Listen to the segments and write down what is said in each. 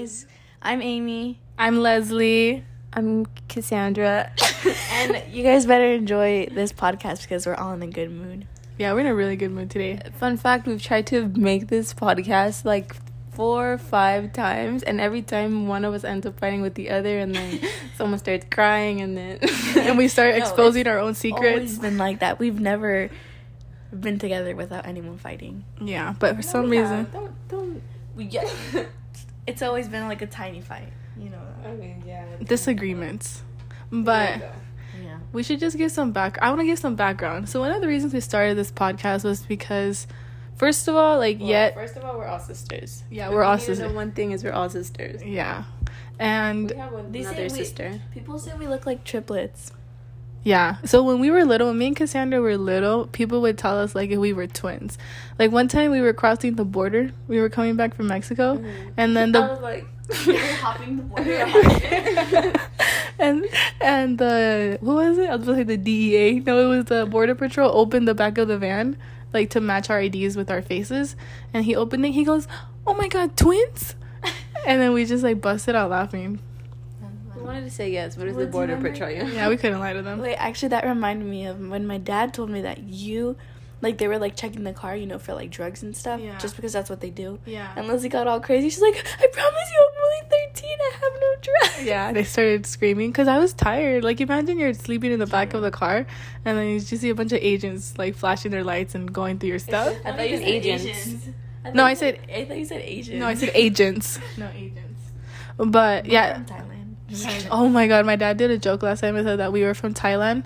guys. I'm Amy. I'm Leslie. I'm Cassandra. and you guys better enjoy this podcast because we're all in a good mood. Yeah, we're in a really good mood today. Fun fact we've tried to make this podcast like four or five times, and every time one of us ends up fighting with the other, and then someone starts crying, and then. and we start No, exposing it's our own secrets. Always been like that. We've never been together without anyone fighting. Yeah, but for some reason. Don't, don't. We yeah. It's always been like a tiny fight, you know. I mean, yeah. disagreements. But Yeah. we should just give some back. I want to give some background. So one of the reasons we started this podcast was because, first of all, like yet, First of all, we're all sisters. yeah, If we're all you need to know sisters. One thing is we're all sisters. Yeah, and We have one, They say another we- sister. People say we look like triplets. Yeah. So when we were little, when me and Cassandra were little, people would tell us like if we were twins. Like one time we were crossing the border. We were coming back from Mexico, Mhm. and then I the was like, we were hopping the border. and and the what was it? I was gonna say the DEA. No, it was the border patrol. Opened the back of the van, like to match our IDs with our faces. And he opened it. He goes, "Oh my god, twins!" and then we just like busted out laughing. We wanted to say yes, but it's What the border patrol. Yeah, we couldn't lie to them. Wait, actually, that reminded me of when my dad told me that you, like, they were like checking the car, you know, for like drugs and stuff, Yeah. just because that's what they do. Yeah. And Lizzie got all crazy. She's like, "I promise you, I'm only 13. I have no drugs." Yeah, And they started screaming because I was tired. Like, imagine you're sleeping in the back of the car, and then you just see a bunch of agents like flashing their lights and going through your stuff. I thought you said agents. thought No, I said- I thought you said Asian. No, I said agents. No agents. But yeah, From Thailand. Oh my god, my dad did a joke last time and said that we were from Thailand.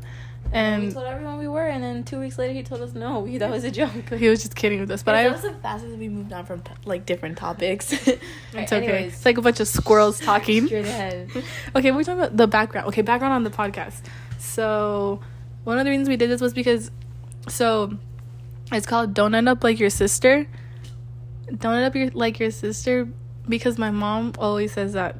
and we told everyone we were, and then two weeks later he told us no. We, that was a joke. he was just kidding with us. But But I that was the fastest we moved on from t- like different topics. it's okay. Anyways. It's like a bunch of squirrels talking. Straight ahead. Okay, we're talking about the background. Okay, background on the podcast. So one of the reasons we did this was because so it's called Don't End Up Like Your Sister. Don't end up your, like your sister because my mom always says that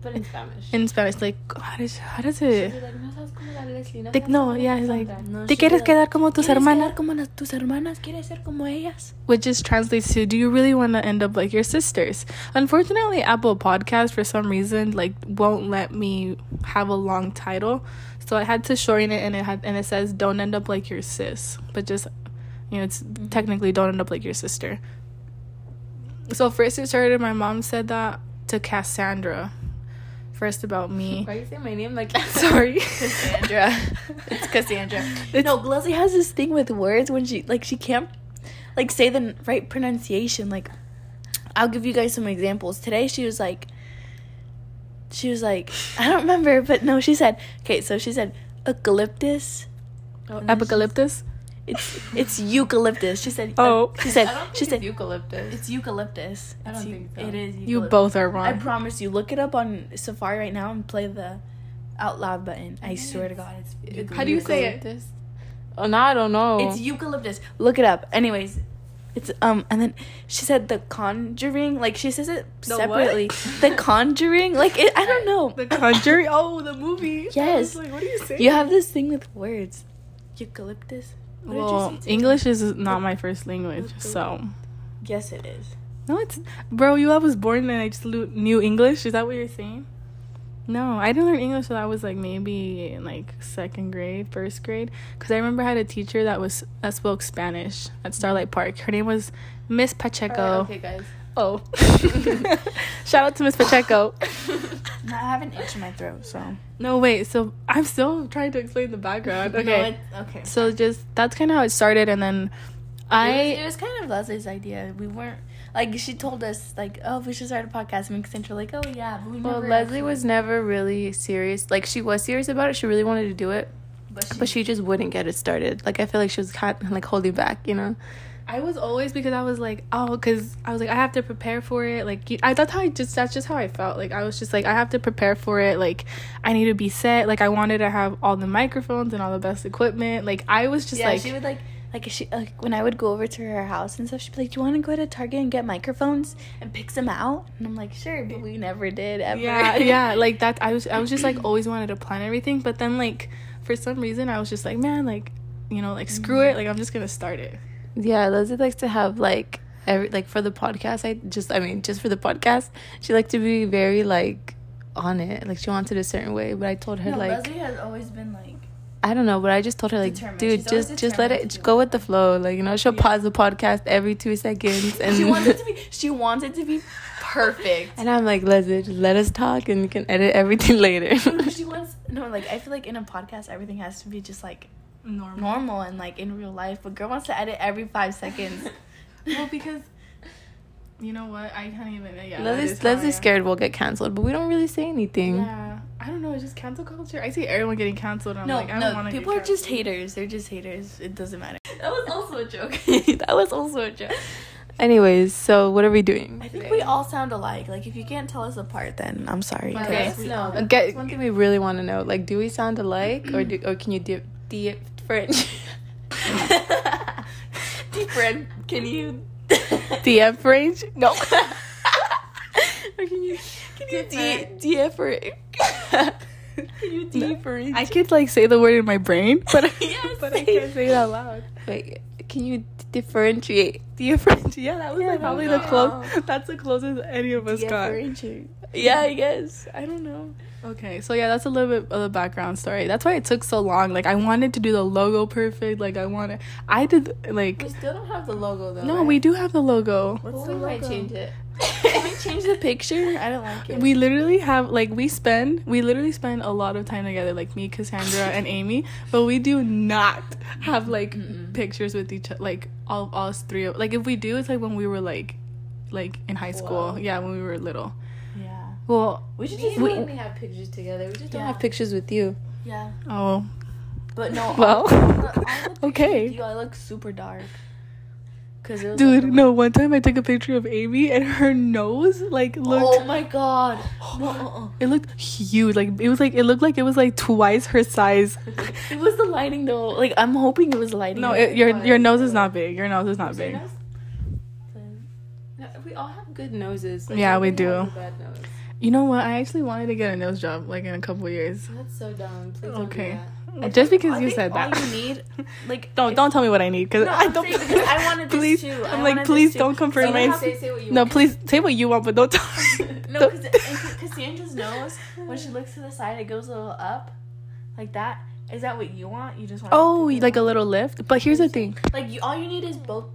But in Spanish. in Spanish. Like how does how does it? Like, "No seas como la Leslie, no Like, no, yeah, it's like, No, ¿Te quieres quedar como tus ¿Quieres hermanas? como tus hermanas? ¿Quieres ser como ellas? which just translates to do you really want to end up like your sisters unfortunately apple podcast for some reason like won't let me have a long title so i had to shorten it and it had and it says don't end up like your sis but just you know it's mm-hmm. technically don't end up like your sister so first it started my mom said that to cassandra first about me Why you say my name like sorry Cassandra. it's Cassandra. It's- no, Leslie has this thing with words when she like she can't like say the right pronunciation. Like, I'll give you guys some examples. Today she was like, she was like, I don't remember, but no, she said, okay, so she said eucalyptus. Oh, And then apocalyptus It's it's eucalyptus. She said. Oh. she said. I don't She said. it's eucalyptus. It's eucalyptus. I don't It's think so. It is. you both are wrong I promise you. Look it up on Safari right now and play the out loud button. I swear to God, it's. Eucalyptus. how do you say it Eucalyptus. Oh, now I don't know. It's eucalyptus. Look it up. Anyways, it's um, and then she said the conjuring. Like she says it The what? separately. The conjuring. Like it, I don't know. the conjuring oh the movie Yes. I was like, what are you saying You have this thing with words. Eucalyptus. What well english is not my first language so. Yes, it is. no it's bro you i was born and i just lo- knew english? Is that what you're saying? No i didn't learn english till i was like maybe in like second grade first grade. Because i remember i had a teacher that was that spoke spanish at starlight park. Her name was miss pacheco. Alright, okay, guys. Oh shout out to miss pacheco No, I have an itch in my throat, so. no wait so i'm still trying to explain the background okay No, it- okay. so just that's kind of how it started and then i it was, it was kind of Leslie's idea. We weren't like she told us like, oh, we should start a podcast. And Accenture like, oh yeah, but we Well, never Leslie actually- was never really serious. Like, she was serious about it. She really wanted to do it, but she just wouldn't get it started. Like, I feel like she was kind of like holding back, you know? I was always because I was like, oh, because I was like, I have to prepare for it. Like, you- I thought how I just that's just how I felt. Like, I was just like, I have to prepare for it. Like, I need to be set. Like, I wanted to have all the microphones and all the best equipment. Like, I was just yeah, like, she would like like she like when I would go over to her house and stuff. She'd be like, "Do you want to go to Target and get microphones and pick some out?" And I'm like, "Sure," but we never did ever. yeah, yeah, like that. I was, I was just like always wanted to plan everything, but then like for some reason I was just like, man, like, you know, like screw mm. it. Like, I'm just gonna start it. Yeah, Leslie likes to have like every like for the podcast. I just I mean just for the podcast, she liked to be very like on it. Like she wanted a certain way, but I told her No, like Leslie has always been like. I don't know, but I just told her like, Determined. dude, She's just just let it go with the flow. Like you know, she'll Yeah. pause the podcast every two seconds, and She wanted to be. She wanted to be perfect. and I'm like, Leslie, just let us talk, and you can edit everything later. she wants no like I feel like in a podcast everything has to be just like Normal. normal and like in real life, but girl wants to edit every five seconds. Well, because you know what, I can't even. Yeah, that Leslie's is how I Leslie's scared we'll get canceled, but we don't really say anything. Yeah, I don't know. It's just cancel culture. I see everyone getting canceled. And I'm no, like, I don't no, want to. people are just haters. They're just haters. It doesn't matter. That was also a joke. that was also a joke. Anyways, so what are we doing? I think we all sound alike. Like if you can't tell us apart, then I'm sorry. Okay. 'cause- no. Okay. That's one thing we really want to know. Like, do we sound alike, or do or can you di- di- French? Different. Can you? DF range? No. can you Can you de different? Can you different? I could like say the word in my brain, but Yes, but I can't say it out loud. wait? Can you differentiate? DF Yeah, that was Yeah, like probably the close. That's the closest any of us got. Differentiate. Yeah, I guess. I don't know. Okay, so yeah, that's a little bit of the background story. That's why it took so long. Like I wanted to do the logo perfect. Like I wanted, I did like. We still don't have the logo though. No, we do have the logo. What's we the might logo? change it. Can we change the picture? I don't like it. We literally have like we spend we literally spend a lot of time together, like me, Cassandra, and Amy. But we do not have like Mm-mm. pictures with each other, like all all us three. of- Like if we do, it's like when we were like, like in high school. Wow. Yeah, when we were little. Yeah. Well, We should just. and We- Amy have pictures together. We just don't Yeah. have pictures with you. Yeah. oh, But no. Well, all- all the okay. You, I look super dark. Cause it was dude, like no. One time I took a picture of Amy and her nose like looked. Oh my god. No, uh-uh. It looked huge. Like it was like it looked like it was like twice her size. It was the lighting though. Like I'm hoping it was lighting. No, it, your your nose is not big. Your nose is not big. No, we all have good noses. Yeah, we nobody do. Has a bad nose. You know what? I actually wanted to get a nose job like in a couple years. That's so dumb. Please Okay. Don't do uh, Just because I you think said all that. you need, like, Don't don't tell me what I need because No, I don't. saying I wanted this please, too. I I'm like, please don't confirm So my. you that. Say, say what you No, want. please say what you want, but don't tell. Me. No, don't- because Cassandra's nose, when she looks to the side, it goes a little up, like that. Is that what you want? You just want? oh, like a little lift. But here's the thing. Like you, all you need is both.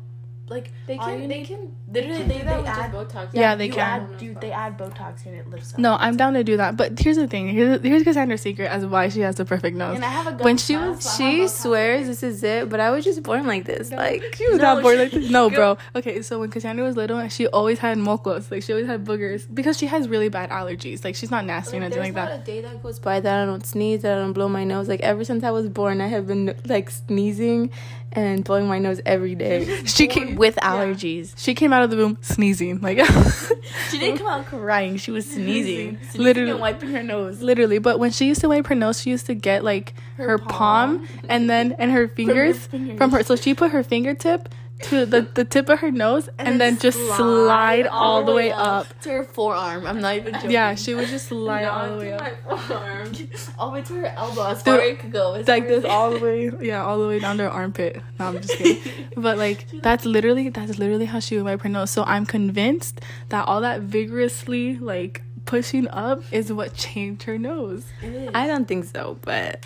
Like They can. They need- can. Literally, can they, do they with add. Botox. Yeah, they you can. Add, dude, they add Botox and it lifts up. No, I'm down to do that. But here's the thing. Here's here's Cassandra's secret as why she has the perfect nose. And I have a gum When she was- so She swears this is it, but I was just born like this. Like She was No, not born she- like this. No, Girl- bro. Okay, so when Cassandra was little, she always had mocos. Like she always had boogers because she has really bad allergies. Like she's not nasty or Like, nothing there's like not that. a day that goes by that I don't sneeze, that I don't blow my nose. Like ever since I was born, I have been like sneezing and blowing my nose every day. She came with allergies. She came out of the room sneezing. Like She didn't come out crying. She was sneezing, sneezing Literally. and wiping her nose. literally. But when she used to wipe her nose, she used to get like her, Her palm. palm. and then and her fingers fingers. from her. So she put her fingertip to the the tip of her nose and, then, just slide all the way up. to her forearm. I'm not even joking. Yeah, she would just slide all the way up. all the way to her elbow, as far as it could go. It's like this all the way yeah all the way down to her armpit no i'm just kidding but like that's literally that's literally how she would wipe her nose so i'm convinced that all that vigorously like pushing up is what changed her nose I don't think so, but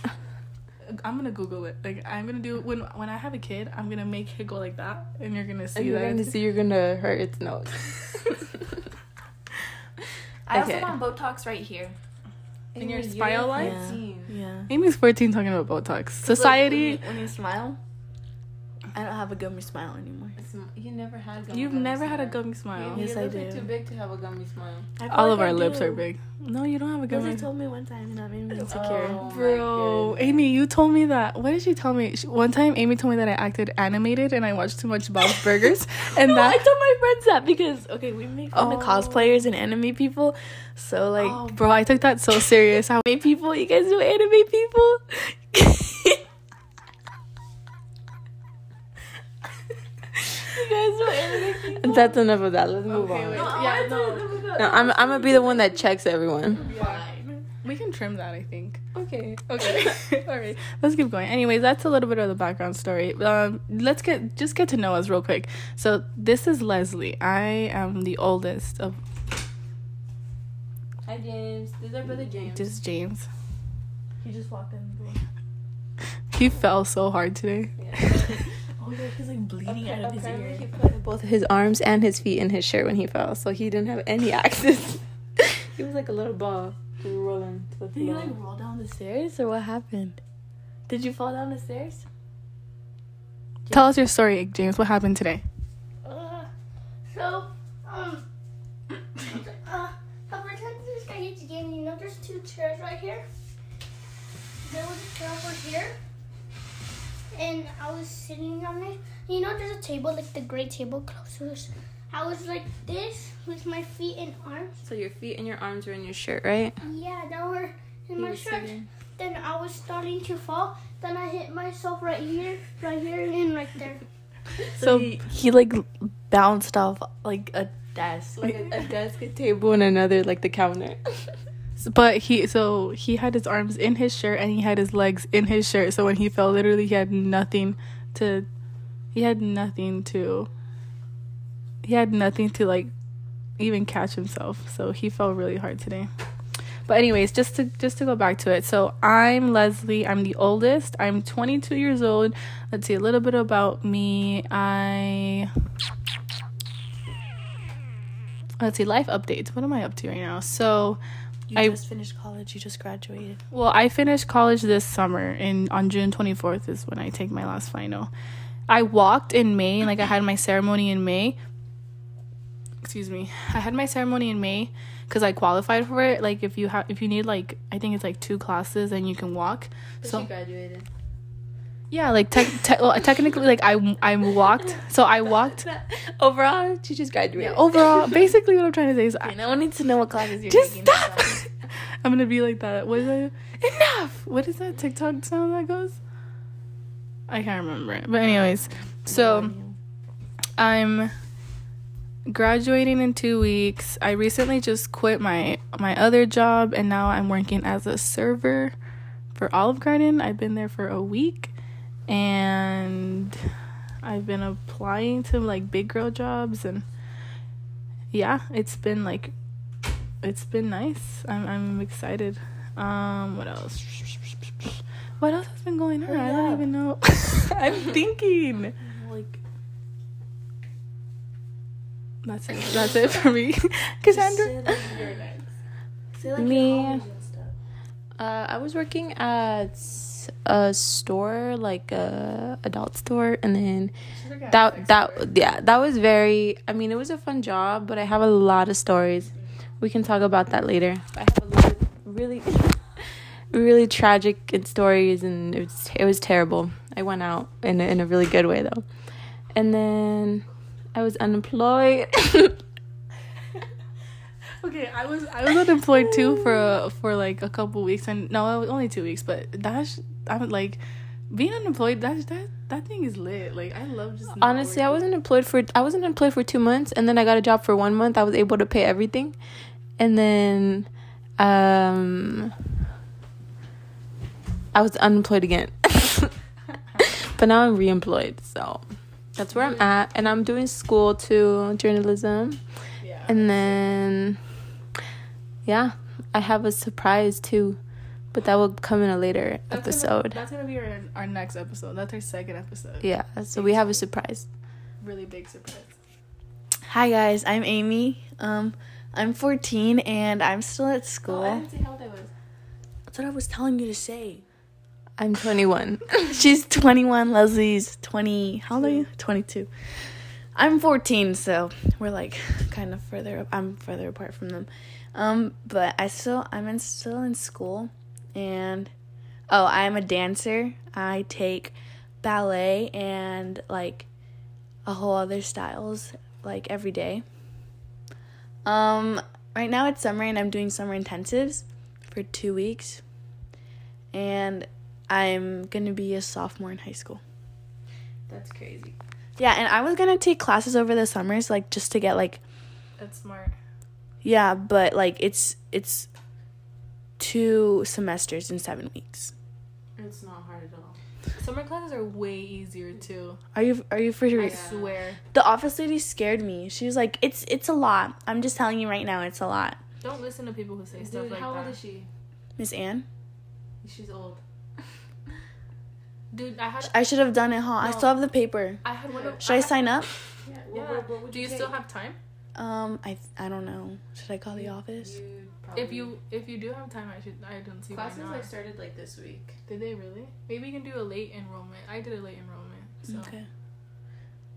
i'm gonna google it like i'm gonna do when when i have a kid i'm gonna make it go like that and you're gonna see you're that gonna see you're gonna hurt its nose. I also Okay. want Botox right here. In your Amy, smile you're lines? 14. Yeah. amy's 14 talking about botox society Look, when, you, when you smile, I don't have a gummy smile anymore. Sm- You never had. Gummy you've gummy never had a gummy smile You- Yes, your I lips are do. Too big to have a gummy smile. I feel all of our I lips do. are big no you don't have a gummy Leslie told me one time, and that made me insecure. Oh, Bro. Amy, you told me that. What did she tell me? She, one time, Amy told me that I acted animated and I watched too much Bob's Burgers, and no, I told my friends that because okay, we make fun of Oh. cosplayers and anime people, so like oh, bro, I took that so serious. How anime people, you guys know anime people. you guys know anime people. That's enough of that. Let's move Okay, on. wait. No, I Yeah, wanna no. tell them about No, I'm I'm gonna be the one that checks everyone. Fine. We can trim that, I think. Okay. Okay. All right. Let's keep going. Anyways, that's a little bit of the background story. Um, let's get just get to know us real quick. So this is Leslie. I am the oldest of. Hi James. This is our brother James. This is James. He just walked in the door. He fell so hard today. Oh yeah, he's like bleeding out of his Apparently ear. he put both his arms and his feet in his shirt when he fell, so he didn't have any access. he was like a little ball rolling to the Did you like roll down the stairs or what happened? Did you fall down the stairs? Tell us your story, James. What happened today? Uh, so, um, uh, I pretend this guy hates the game. You know, there's two chairs right here. There was a chair over here, and I was sitting on it. You know, there's a table, like the gray table close to us. I was like this with my feet and arms. So your feet and your arms were in your shirt, right? Yeah, they were in my was shirt. sitting. Then I was starting to fall. Then I hit myself right here, right here, and right there. So he, he like bounced off like a desk. Like a, a desk, a table, and another like the counter. But he so he had his arms in his shirt and he had his legs in his shirt. So when he fell, literally he had nothing to he had nothing to he had nothing to like even catch himself. So he fell really hard today. But anyways, just to just to go back to it. So I'm Leslie. I'm the oldest. I'm 22 years old. Let's see a little bit about me. I Let's see life updates. What am I up to right now? So You I- just finished college. You just graduated. well, I finished college this summer and on June 24th is when I take my last final. I walked in May, like I had my ceremony in May. Excuse me. I had my ceremony in May cuz I qualified for it. Like if you have if you need like I think it's like two classes and you can walk. So graduated. yeah, like te- te- well, technically like I I walked. So I walked Overall, she just graduated. Yeah, overall basically what I'm trying to say is I, Okay, no one needs to know what classes you're just taking. Just stop. I'm gonna be like that. What is that? Enough. What is that TikTok sound that goes? I can't remember it. But anyways, so I'm graduating in two weeks. I recently just quit my my other job, and now I'm working as a server for Olive Garden. I've been there for a week, and I've been applying to like big girl jobs, and yeah, it's been like it's been nice. I'm I'm excited. Um, what else? What else has been going on? Hurry I don't up. even know. I'm thinking. like That's it. That's it for me. Cassandra. Say, like. Say, like, Me. hobbies and stuff. Uh, I was working at a store, like a adult store, and then that that yeah, that was very. I mean, it was a fun job, but I have a lot of stories. We can talk about that later. I have a lot of really, really tragic stories, and it was it was terrible. I went out in a, in a really good way though, and then I was unemployed. Okay, I was I was unemployed too for a, for like a couple weeks, and no, it was only two weeks. But that's I'm like being unemployed. That that that thing is lit. Like I love just Honestly, I wasn't employed for I wasn't employed for two months, and then I got a job for one month. I was able to pay everything, and then um, I was unemployed again. but now I'm reemployed, so that's where I'm at, and I'm doing school too, journalism, Yeah. and then yeah, I have a surprise too, but that will come in a later That's gonna- episode. that's gonna be our our next episode. That's our second episode. Yeah, so we have a surprise. Really big surprise. Hi guys, I'm Amy. Um, I'm 14 and I'm still at school. say how old I was. That's what I was telling you to say. I'm 21. She's 21. Leslie's 20. How old are you? 22. I'm 14, so we're like kind of further. I'm further apart from them. Um, but I still I'm in still in school, and oh, I'm a dancer. I take ballet and like a whole other styles like every day. Um, right now it's summer and I'm doing summer intensives for two weeks, and I'm gonna be a sophomore in high school. That's crazy. Yeah, and I was gonna take classes over the summers, like just to get like That's smart. yeah, but like it's it's two semesters in seven weeks. It's not hard at all. Summer classes are way easier too. Are you are you for sure? I swear. The office lady scared me. She was like, "It's it's a lot." I'm just telling you right now, it's a lot. Don't listen to people who say stuff Dude, like how that. old is she? Miss Anne, She's old. Dude, I had I should have done it, huh? I still have the paper. I had one of Should I had- sign up? Yeah. Yeah. Do you still have time? Um, I I don't know. Should I call the office? If you if you do have time, I should. I don't see classes why not. like started like this week. Did they really? Maybe you can do a late enrollment. I did a late enrollment. So, Okay.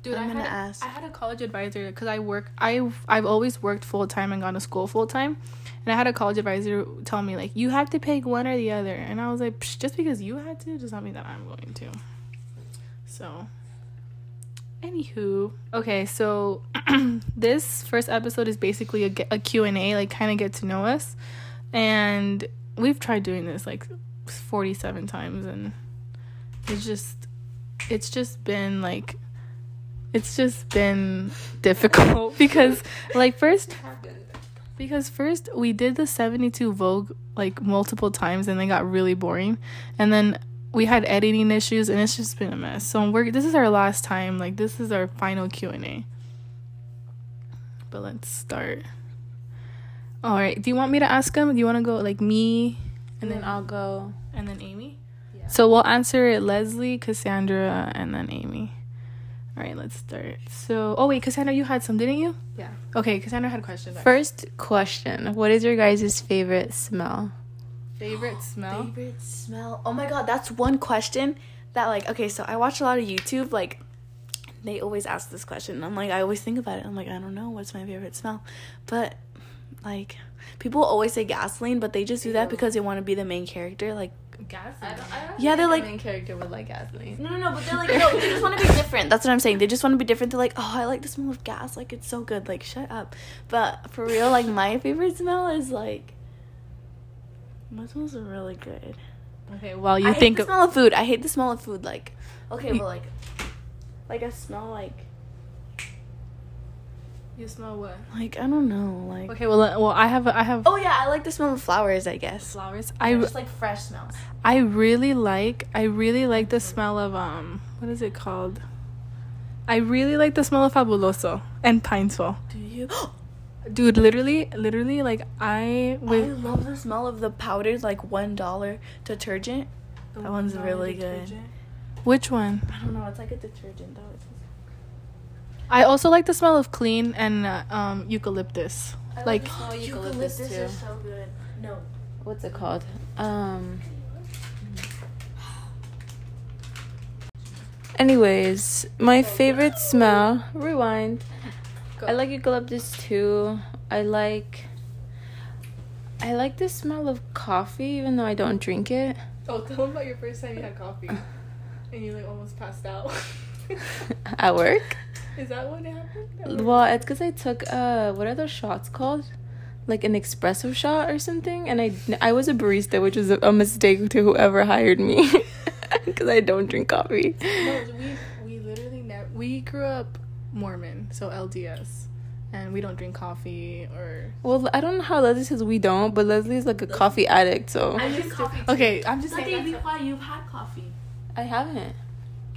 dude, I'm I gonna had ask. I had a college advisor because I work. I've I've always worked full time and gone to school full time, and I had a college advisor tell me like you have to pick one or the other, and I was like, Psh, just because you had to does not mean that I'm going to. So, anywho, okay, so this first episode is basically a, a Q and A, like kind of get to know us, and we've tried doing this like forty seven times, and it's just it's just been like it's just been difficult. because like first because first we did the 72 vogue like multiple times and they got really boring. And then we had editing issues and it's just been a mess. So we're this is our last time. Like this is our final q&a but let's start. All right. Do you want me to ask them do you want to go like me And then I'll go. and then amy? Yeah. so we'll answer it leslie cassandra and then amy. All right let's start. So oh wait cassandra you had some didn't you? Yeah. okay cassandra had questions First question: What is your guys' favorite smell? Favorite smell Favorite smell? Oh my god, that's one question that like okay, so I watch a lot of YouTube like they always ask this question. and I'm like I always think about it. I'm like I don't know what's my favorite smell. But like people always say gasoline, but they just do that because they want to be the main character like gas Yeah, they're like- main character would like gasoline. no, no, no, but they're like, no, they just want to be different. That's what I'm saying. They just want to be different. They're like, oh, I like the smell of gas. Like, it's so good. Like, shut up. But for real, like, my favorite smell is like, my smells are really good. okay well you I think hate the smell of food. I hate the smell of food. Like, okay, but like, like I smell like, you smell what like I don't know, like. okay well uh, well i have i have Oh yeah, I like the smell of flowers. I guess. flowers I i just like fresh smells. I really like I really like the smell of um what is it called? I really like the smell of fabuloso and pine pineville. Do you? Dude, literally literally like I I love the smell of the powdered like one dollar detergent. That one's really good. Which one? I don't know. It's like a detergent though. It's I also like the smell of clean and uh, um eucalyptus. Like the smell of eucalyptus, too. is so good. No. What's it called? Um. Anyways, my favorite smell. Rewind. I like eucalyptus too. I like. I like the smell of coffee, even though I don't drink it. Oh, tell them about your first time you had coffee and you like almost passed out. At work. is that what happened? Well, it's because I took uh, what are those shots called? Like an espresso shot or something, and I I was a barista, which was a, a mistake to whoever hired me, because I don't drink coffee. No, we we literally never. We grew up Mormon, so LDS, and we don't drink coffee or. Well, I don't know how Leslie says we don't, but Leslie's like a coffee addict, so I drink coffee. Too. Okay, I'm just Letty, saying. be that's- quiet. You've had coffee. I haven't.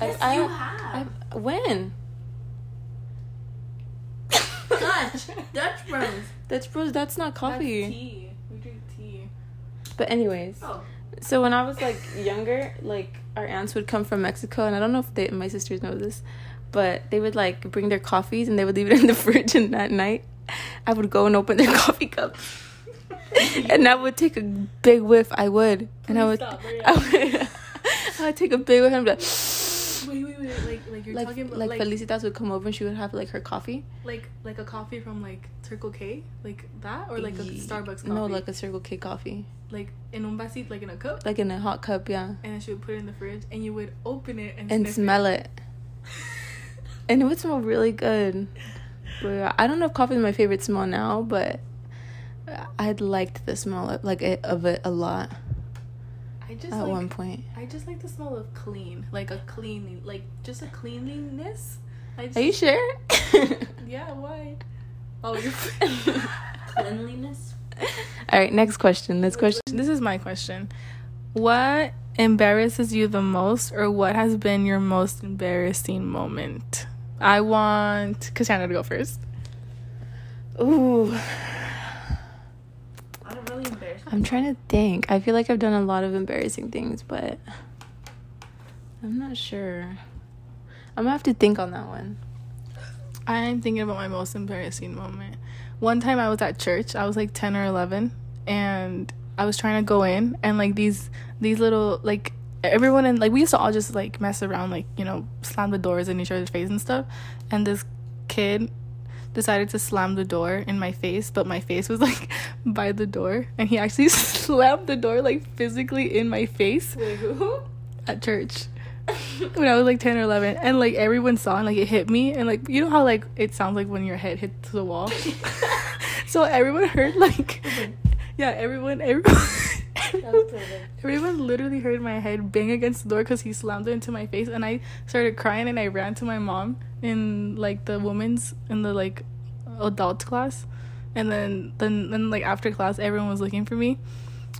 Yes, I, you I, have. I, when? Dutch. Dutch Bros. That's bros. That's not That's coffee. tea. We drink tea. But anyways, Oh. so when I was like younger, like our aunts would come from Mexico, and I don't know if they, my sisters know this, but they would like bring their coffees and they would leave it in the fridge, and that night, I would go and open their coffee cup, and I would take a big whiff. I would, and I would, stop, I would, I would take a big whiff and be like. Wait, wait, wait. Like, like you're Like, talking about like, like, Felicitas would come over and she would have like her coffee. like, like a coffee from like Circle K, like that, or like a Ye- Starbucks coffee. No, like a Circle K coffee, like in un vasito, like in a cup, like in a hot cup, yeah, and then she would put it in the fridge, and you would open it and, and smell it. And it would smell really good. But I don't know if coffee is my favorite smell now, but I liked the smell of, like it, of it a lot I just at like, one point. I just like the smell of clean, like a cleaning, like just a cleanliness. I just, Are you sure? Yeah, why? Oh, you're. Cleanliness. All right, next question. Next question. This is my question. What embarrasses you the most, or what has been your most embarrassing moment? I want Cassandra to go first. Ooh, I'm really. I'm trying to think. I feel like I've done a lot of embarrassing things, but I'm not sure. I'm gonna have to think on that one. I'm thinking about my most embarrassing moment. One time I was at church. I was like 10 or 11 and I was trying to go in and like these these little like everyone in like we used to all just like mess around like, you know, slam the doors in each other's face and stuff. And this kid decided to slam the door in my face, but my face was like by the door. And he actually slammed the door like physically in my face at church when I was like 10 or 11 and like everyone saw and like it hit me. And like you know how like it sounds like when your head hits the wall? So everyone heard like yeah everyone everyone everyone literally heard my head bang against the door because he slammed it into my face and I started crying and I ran to my mom in like the women's in the like adult class and then then then like after class everyone was looking for me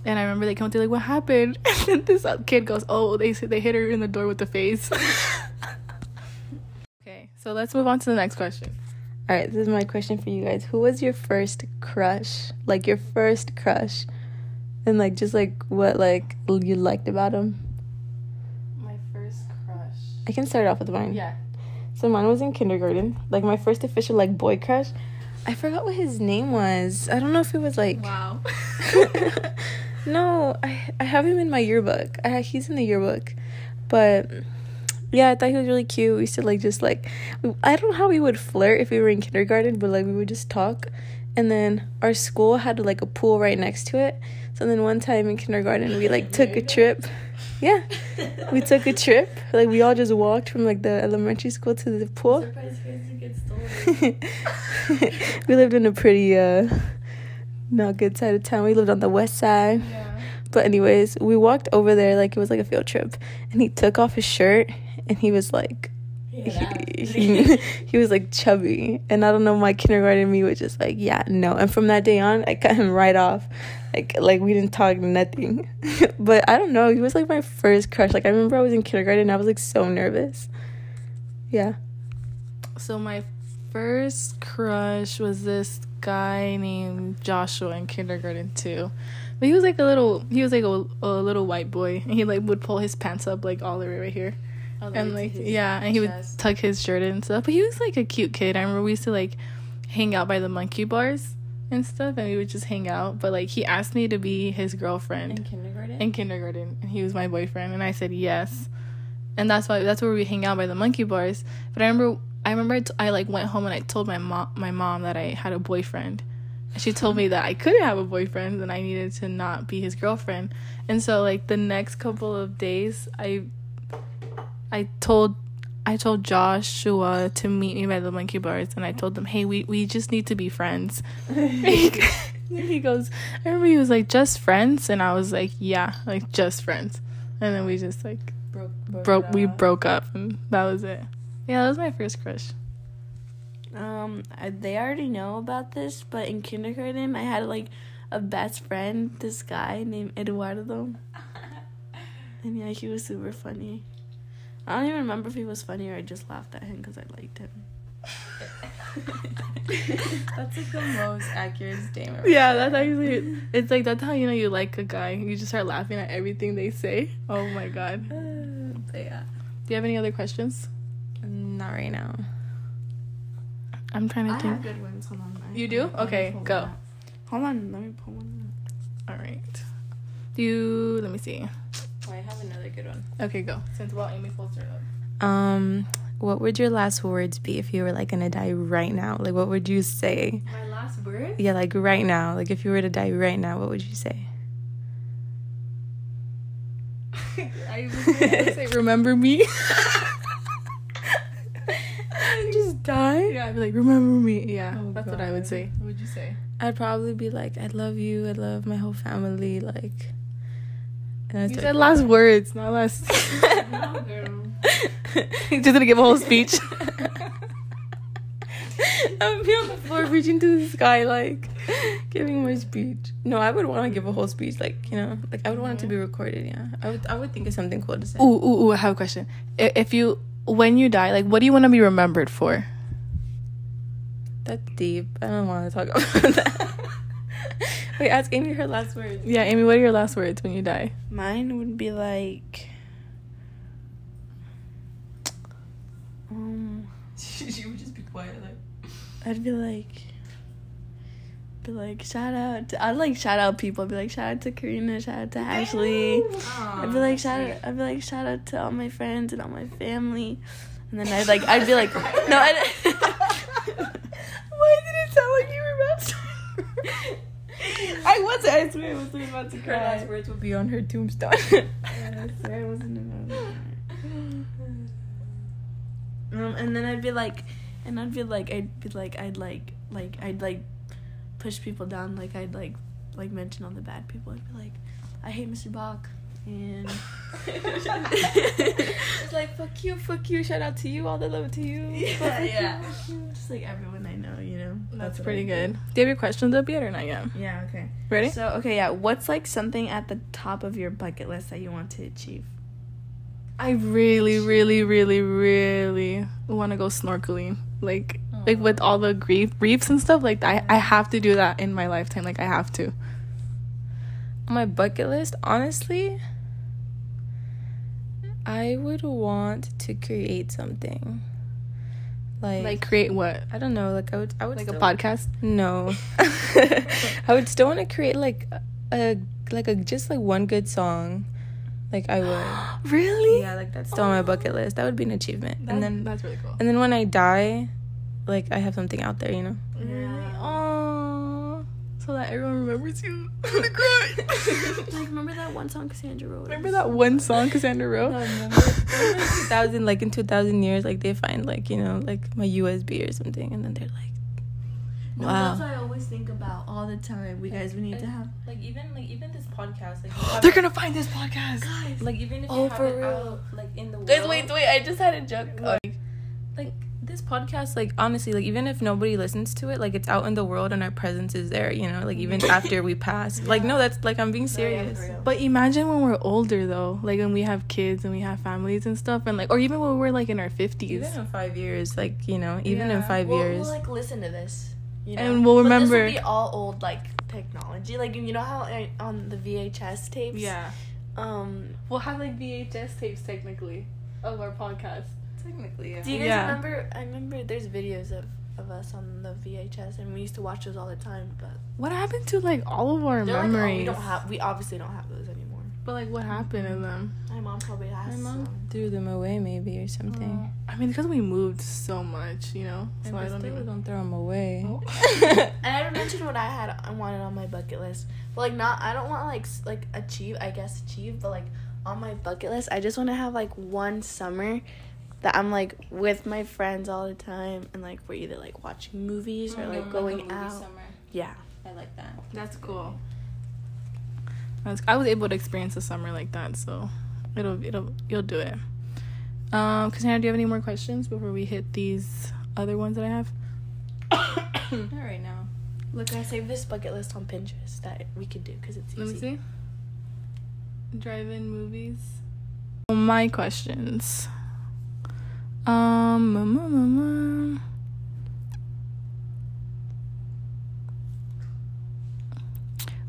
and I remember they come to like, what happened? And then this kid goes, oh, they they hit her in the door with the face. okay, so let's move on to the next question. All right, this is my question for you guys. Who was your first crush? Like your first crush, and like just like what like you liked about him. My first crush. I can start off with mine. Yeah. So mine was in kindergarten. Like my first official like boy crush. I forgot what his name was. I don't know if it was like. Wow. no, I I have him in my yearbook. I he's in the yearbook, but yeah, I thought he was really cute. We used to like just like I don't know how we would flirt if we were in kindergarten, but like we would just talk. And then our school had like a pool right next to it. So then one time in kindergarten we like took a trip. Yeah. We took a trip. Like we all just walked from like the elementary school to the pool. we lived in a pretty uh not good side of town. We lived on the west side. Yeah. But anyways, we walked over there like it was like a field trip, and he took off his shirt, and he was like, he, he, he was like chubby, and I don't know, my kindergarten me was just like, yeah, no. And from that day on, I cut him right off, like like we didn't talk nothing. but I don't know, he was like my first crush. Like I remember I was in kindergarten, and I was like so nervous. Yeah. So my first crush was this guy named Joshua in kindergarten too. But he was like a little he was like a, a little white boy and he like would pull his pants up like all the way right here. And like yeah, and he would tuck his shirt in and stuff. But he was like a cute kid. I remember we used to like hang out by the monkey bars and stuff and we would just hang out. But like he asked me to be his girlfriend In kindergarten. in kindergarten and he was my boyfriend and I said yes. And that's why that's where we hang out by the monkey bars. But I remember I remember I, t- I like went home and I told my mom my mom that I had a boyfriend. And she told me that I couldn't have a boyfriend and I needed to not be his girlfriend. And so like the next couple of days I I told I told Joshua to meet me by the monkey bars and I told them, "Hey, we we just need to be friends." he goes, I remember he was like, "Just friends?" And I was like, "Yeah, like just friends." And then we just like broke, broke we broke up and that was it. Yeah, that was my first crush. Um, I, they already know about this, but in kindergarten, I had like a best friend, this guy named Eduardo. And yeah, he was super funny. I don't even remember if he was funny or I just laughed at him because I liked him. That's like the most accurate statement. Yeah, that's actually it's like that's how you know you like a guy. You just start laughing at everything they say. Oh my god. Do But yeah, Do you have any other questions? not right now. I'm trying to think. good ones. Hold on. You do? Okay, go. Hold on. Let me pull one. All right. Do you let me see. I have another good one. Okay, go. Since while Amy pulls her up. Um, what would your last words be if you were like gonna die right now? Like, what would you say? My last word? Yeah, like right now. Like, if you were to die right now, what would you say? I would say remember me. Just die. yeah, I'd be like, remember me. Yeah, Oh, that's what I would say. What would you say? I'd probably be like, I love you. I love my whole family. Like, and You said last words, not last. Just gonna give a whole speech. I would be on the floor reaching to the sky, like giving my speech. No, I would want to give a whole speech, like you know, like I would want it to be recorded. Yeah, I would. I would think of something cool to say. Ooh, ooh, ooh, I have a question. If you, when you die, like, what do you want to be remembered for? That's deep. I don't want to talk about that. Wait, ask Amy her last words. Yeah, Amy, what are your last words when you die? Mine would be like. Um, she would just be quiet, like. I'd be like. Be like shout out. To, I'd like shout out people. I'd be like shout out to Karina. Shout out to Ashley. I'd be like shout out. I'd be like shout out to all my friends and all my family. And then I'd like I'd be like no. I'd, Why did it sound like you were about to? I wasn't. I swear I wasn't about to cry. Her last words would be on her tombstone. I swear I wasn't about to. Um, and then I'd be like, and I'd be like, I'd be like, I'd like, like, I'd like, push people down. Like I'd like, like mention all the bad people. I'd be like, I hate Mr. Bach, and fuck you, fuck you. Shout out to you, all the love to you. yeah, yeah, just like everyone I know, you know. That's what pretty good. Do you have your questions up yet or not yet? Yeah. Okay. Ready? So okay, yeah. What's like something at the top of your bucket list that you want to achieve? I really, really, really, really want to go snorkeling. Like, like with all the reef, reefs and stuff. Like, I, I have to do that in my lifetime. Like, I have to. On my bucket list, honestly, I would want to create something. Like, Like, create what? I don't know, like I would I would Like a podcast? No. I would still want to create like a like a just like one good song. Like I would. Really? yeah, like that's still on my bucket list. That would be an achievement. and then that's really cool. and then when I die, like I have something out there, you know. Really? Oh, so that everyone remembers you. I'm gonna cry. Like remember that one song Cassandra wrote? Remember that one song Cassandra wrote? two thousand like in two thousand years, like they find like you know like my USB or something, and then they're like, No, Wow. That's what I always think about all the time. We guys, we need to have. like even like even this podcast, like They're gonna find this podcast. Guys, like even if Oh, you have for it real. out like in the world, guys, wait, wait! I just had a joke. Like this podcast like honestly like even if nobody listens to it like it's out in the world and our presence is there you know like even after we pass like no that's like i'm being serious But imagine when we're older though, like when we have kids and we have families and stuff, and like, or even when we're like in our fifties, even in five years like you know even in 5 we'll, years we'll like listen to this, you know? And we'll But remember- This will be all old like technology, like you know how uh, on the VHS tapes. yeah, Um. we'll have like VHS tapes technically of our podcast. Technically yeah Do you guys Yeah. remember? I remember there's videos of of us on the VHS, and we used to watch those all the time. But What happened to like all of our they're like, oh, memories? we don't have. We obviously don't have those anymore. but like, what happened to them? My mom probably has. my mom some. threw them away maybe or something I mean, because we moved so much, you know. So I I don't still even. don't throw them away and I never mentioned what I had I wanted on my bucket list. But like not I don't want like like achieve I guess achieve, but like on my bucket list I just want to have like one summer that I'm like with my friends all the time and like we're either like watching movies or like going out. Summer. Yeah. i like that That's cool. That's, I was able to experience a summer like that, so it'll it'll you'll do it. Um, Cassandra, do you have any more questions before we hit these other ones that I have? not right now Look, I saved this bucket list on Pinterest that we could do because it's easy. Let me see. Drive-in movies. My questions. Um. um, um, um.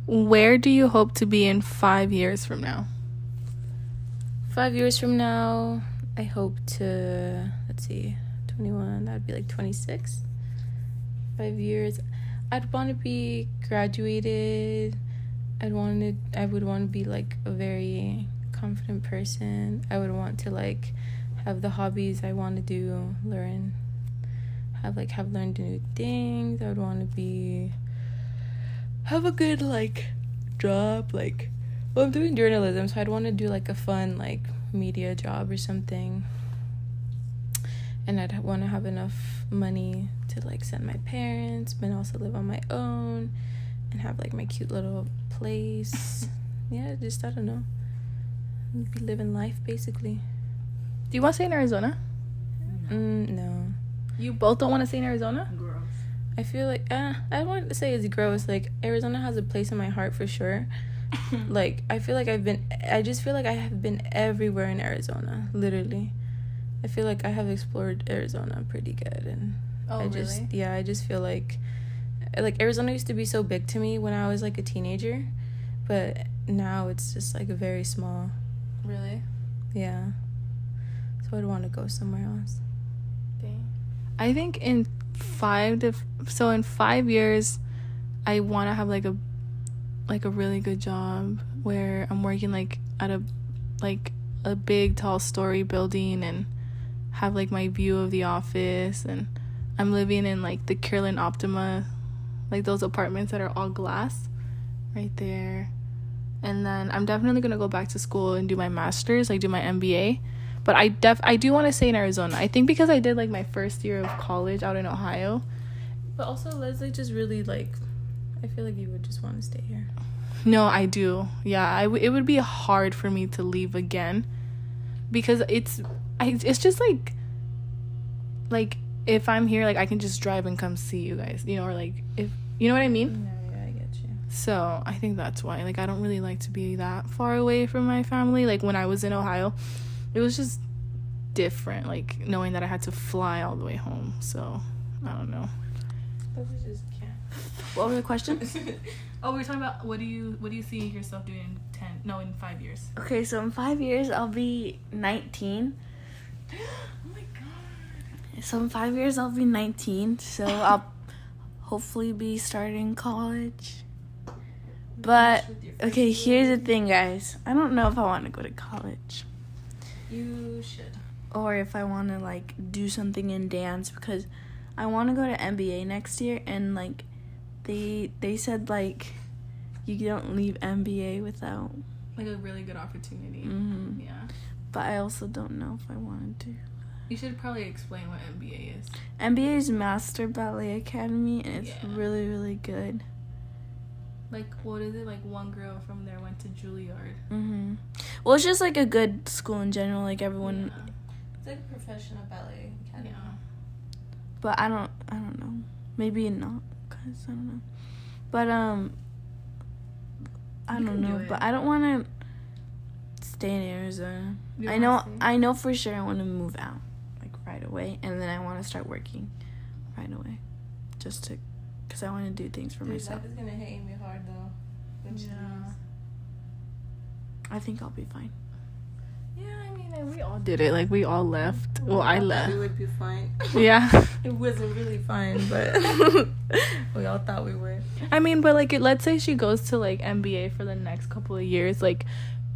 Where do you hope to be in five years from now? five years from now i hope to let's see 21 that would be like 26 five years i'd want to be graduated i'd want to i would want to be like a very confident person i would want to like have the hobbies i want to do learn have like have learned new things i would want to be have a good like job like well, I'm doing journalism, so I'd want to do like a fun like media job or something. And I'd want to have enough money to like send my parents, but also live on my own and have like my cute little place. yeah, just I don't know. Be living life basically. Do you want to stay in Arizona? Mm, no. You both don't want to stay in Arizona? Gross. I feel like uh, I want to say it's gross. Like Arizona has a place in my heart for sure. like I feel like I've been. I just feel like I have been everywhere in Arizona. Literally, I feel like I have explored Arizona pretty good, and Oh, I just yeah. I just feel like like Arizona used to be so big to me when I was like a teenager, but now it's just like a very small. Really? Yeah. So I'd want to go somewhere else. I think in five to so in five years, I want to have like a like a really good job where I'm working like at a like a big tall story building and have like my view of the office and I'm living in like the Kierland Optima like those apartments that are all glass right there. And then I'm definitely going to go back to school and do my masters, like do my MBA. But I def I do want to stay in Arizona. I think because I did like my first year of college out in Ohio. But also, Leslie just really like. I feel like you would just want to stay here. No, I do. Yeah, I w- it would be hard for me to leave again because it's I it's just like like if I'm here like I can just drive and come see you guys, you know, or like if you know what I mean? Yeah, yeah, I get you. So, I think that's why like I don't really like to be that far away from my family. Like when I was in Ohio, it was just different like knowing that I had to fly all the way home. So, I don't know. But we just can't. What was the question? Oh, we are talking about what do you what do you see yourself doing in 10 no in 5 years? Okay, so in five years I'll be 19. Oh my god. So in five years I'll be 19. So I'll hopefully be starting college. But okay, here's the thing, guys. I don't know if I want to go to college You should. or if I want to like do something in dance because I want to go to MBA next year and like they they said like you don't leave MBA without. Like a really good opportunity. hmm Yeah. But I also don't know if I wanted to. You should probably explain what MBA is. MBA is Master Ballet Academy, and it's Yeah. really, really good. Like what is it? Like one girl from there went to Juilliard. hmm Well, it's just like a good school in general. Like everyone, It's like a professional ballet Yeah. yeah. but I don't, I don't know. Maybe not, cause I don't know. But um, I You don't can do know. But I don't want to stay in Arizona. You I know. I know for sure I want to move out, like right away, and then I want to start working right away, just to, cause I want to do things for myself. is gonna hit me hard though. Yeah. I think I'll be fine. Yeah, I mean, like, we all did it. Like we all left. Well, I We left. We would be fine. Yeah. It wasn't really fine, but we all thought we were. I mean, but like, let's say she goes to like MBA for the next couple of years, like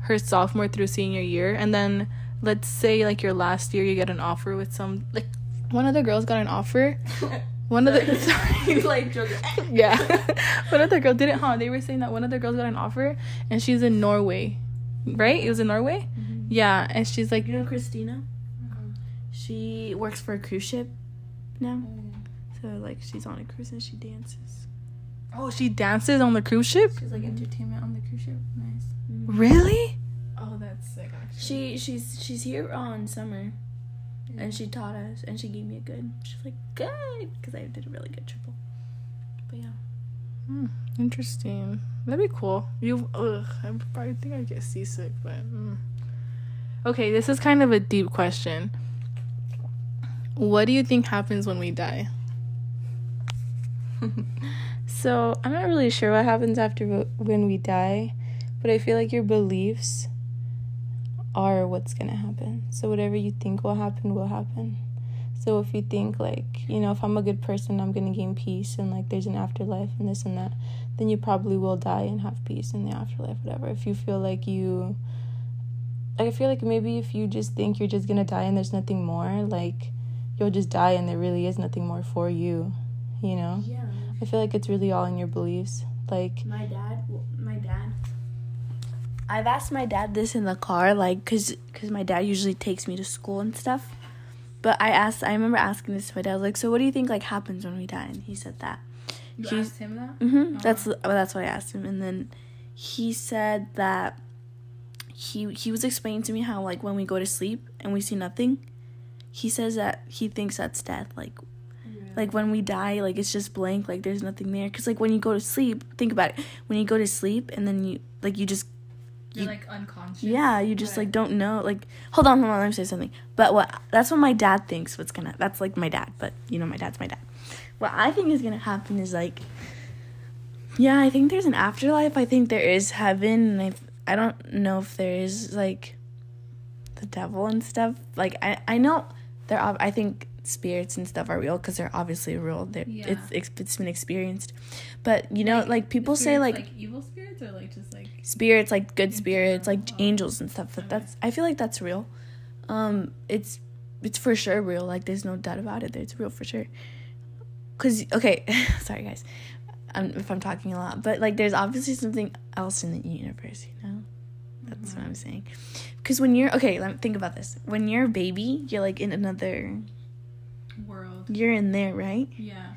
her sophomore through senior year, and then let's say like your last year you get an offer with some like one of the girls got an offer. One of the sorry, like yeah, one of the girls didn't. Huh? They were saying that one of the girls got an offer, and she's in Norway, right? It was in Norway. Mm-hmm. Yeah, and she's like, You know Christina? Mm-hmm. She works for a cruise ship now. Mm. So like she's on a cruise and she dances. oh, she dances on the cruise ship. She's like entertainment on the cruise ship. Nice. Really? Oh, that's sick. Actually. She she's she's here on summer, and she taught us and she gave me a good. She's like good because I did a really good triple. But yeah, Hmm, interesting. That'd be cool. You, ugh, I probably think I'd get seasick, but. Mm. Okay, this is kind of a deep question. What do you think happens when we die? So I'm not really sure what happens after when we die, but I feel like your beliefs are what's gonna happen. So whatever you think will happen will happen. So if you think like you know if I'm a good person, I'm gonna gain peace and like there's an afterlife and this and that, then you probably will die and have peace in the afterlife. Whatever. If you feel like you like I feel like maybe if you just think you're just gonna die and there's nothing more, like you'll just die and there really is nothing more for you. You know? yeah. I feel like it's really all in your beliefs. Like, My dad, my dad. I've asked my dad this in the car, like, cause, cause my dad usually takes me to school and stuff. But I asked, I remember asking this to my dad, like, so what do you think like happens when we die? And he said that. You He's- asked him that? hmm That's well, that's what I asked him, and then he said that he he was explaining to me how like when we go to sleep and we see nothing, he says that he thinks that's death. Like Like when we die, like it's just blank, like there's nothing there. Cause like when you go to sleep, think about it. When you go to sleep and then you like you just You're You- like unconscious. yeah, you just like don't know. Like hold on, hold on, let me say something. But what that's what my dad thinks what's gonna that's like my dad, but you know my dad's my dad. What I think is gonna happen is like yeah, I think there's an afterlife. I think there is heaven and I I don't know if there is like the devil and stuff. Like I I know there are I think spirits and stuff are real because they're obviously real. They're, Yeah. it's, it's it's been experienced. But you know, like, people say Spirits, like evil spirits or like just like spirits like good spirits like angels and stuff but that's i feel like that's real. Um it's it's for sure real like there's no doubt about it it's real for sure. Because okay sorry guys um, if i'm talking a lot but like there's obviously something else in the universe you know? That's what i'm saying. Because when you're okay let me think about this. When you're a baby you're like in another world. you're in there right? Yeah.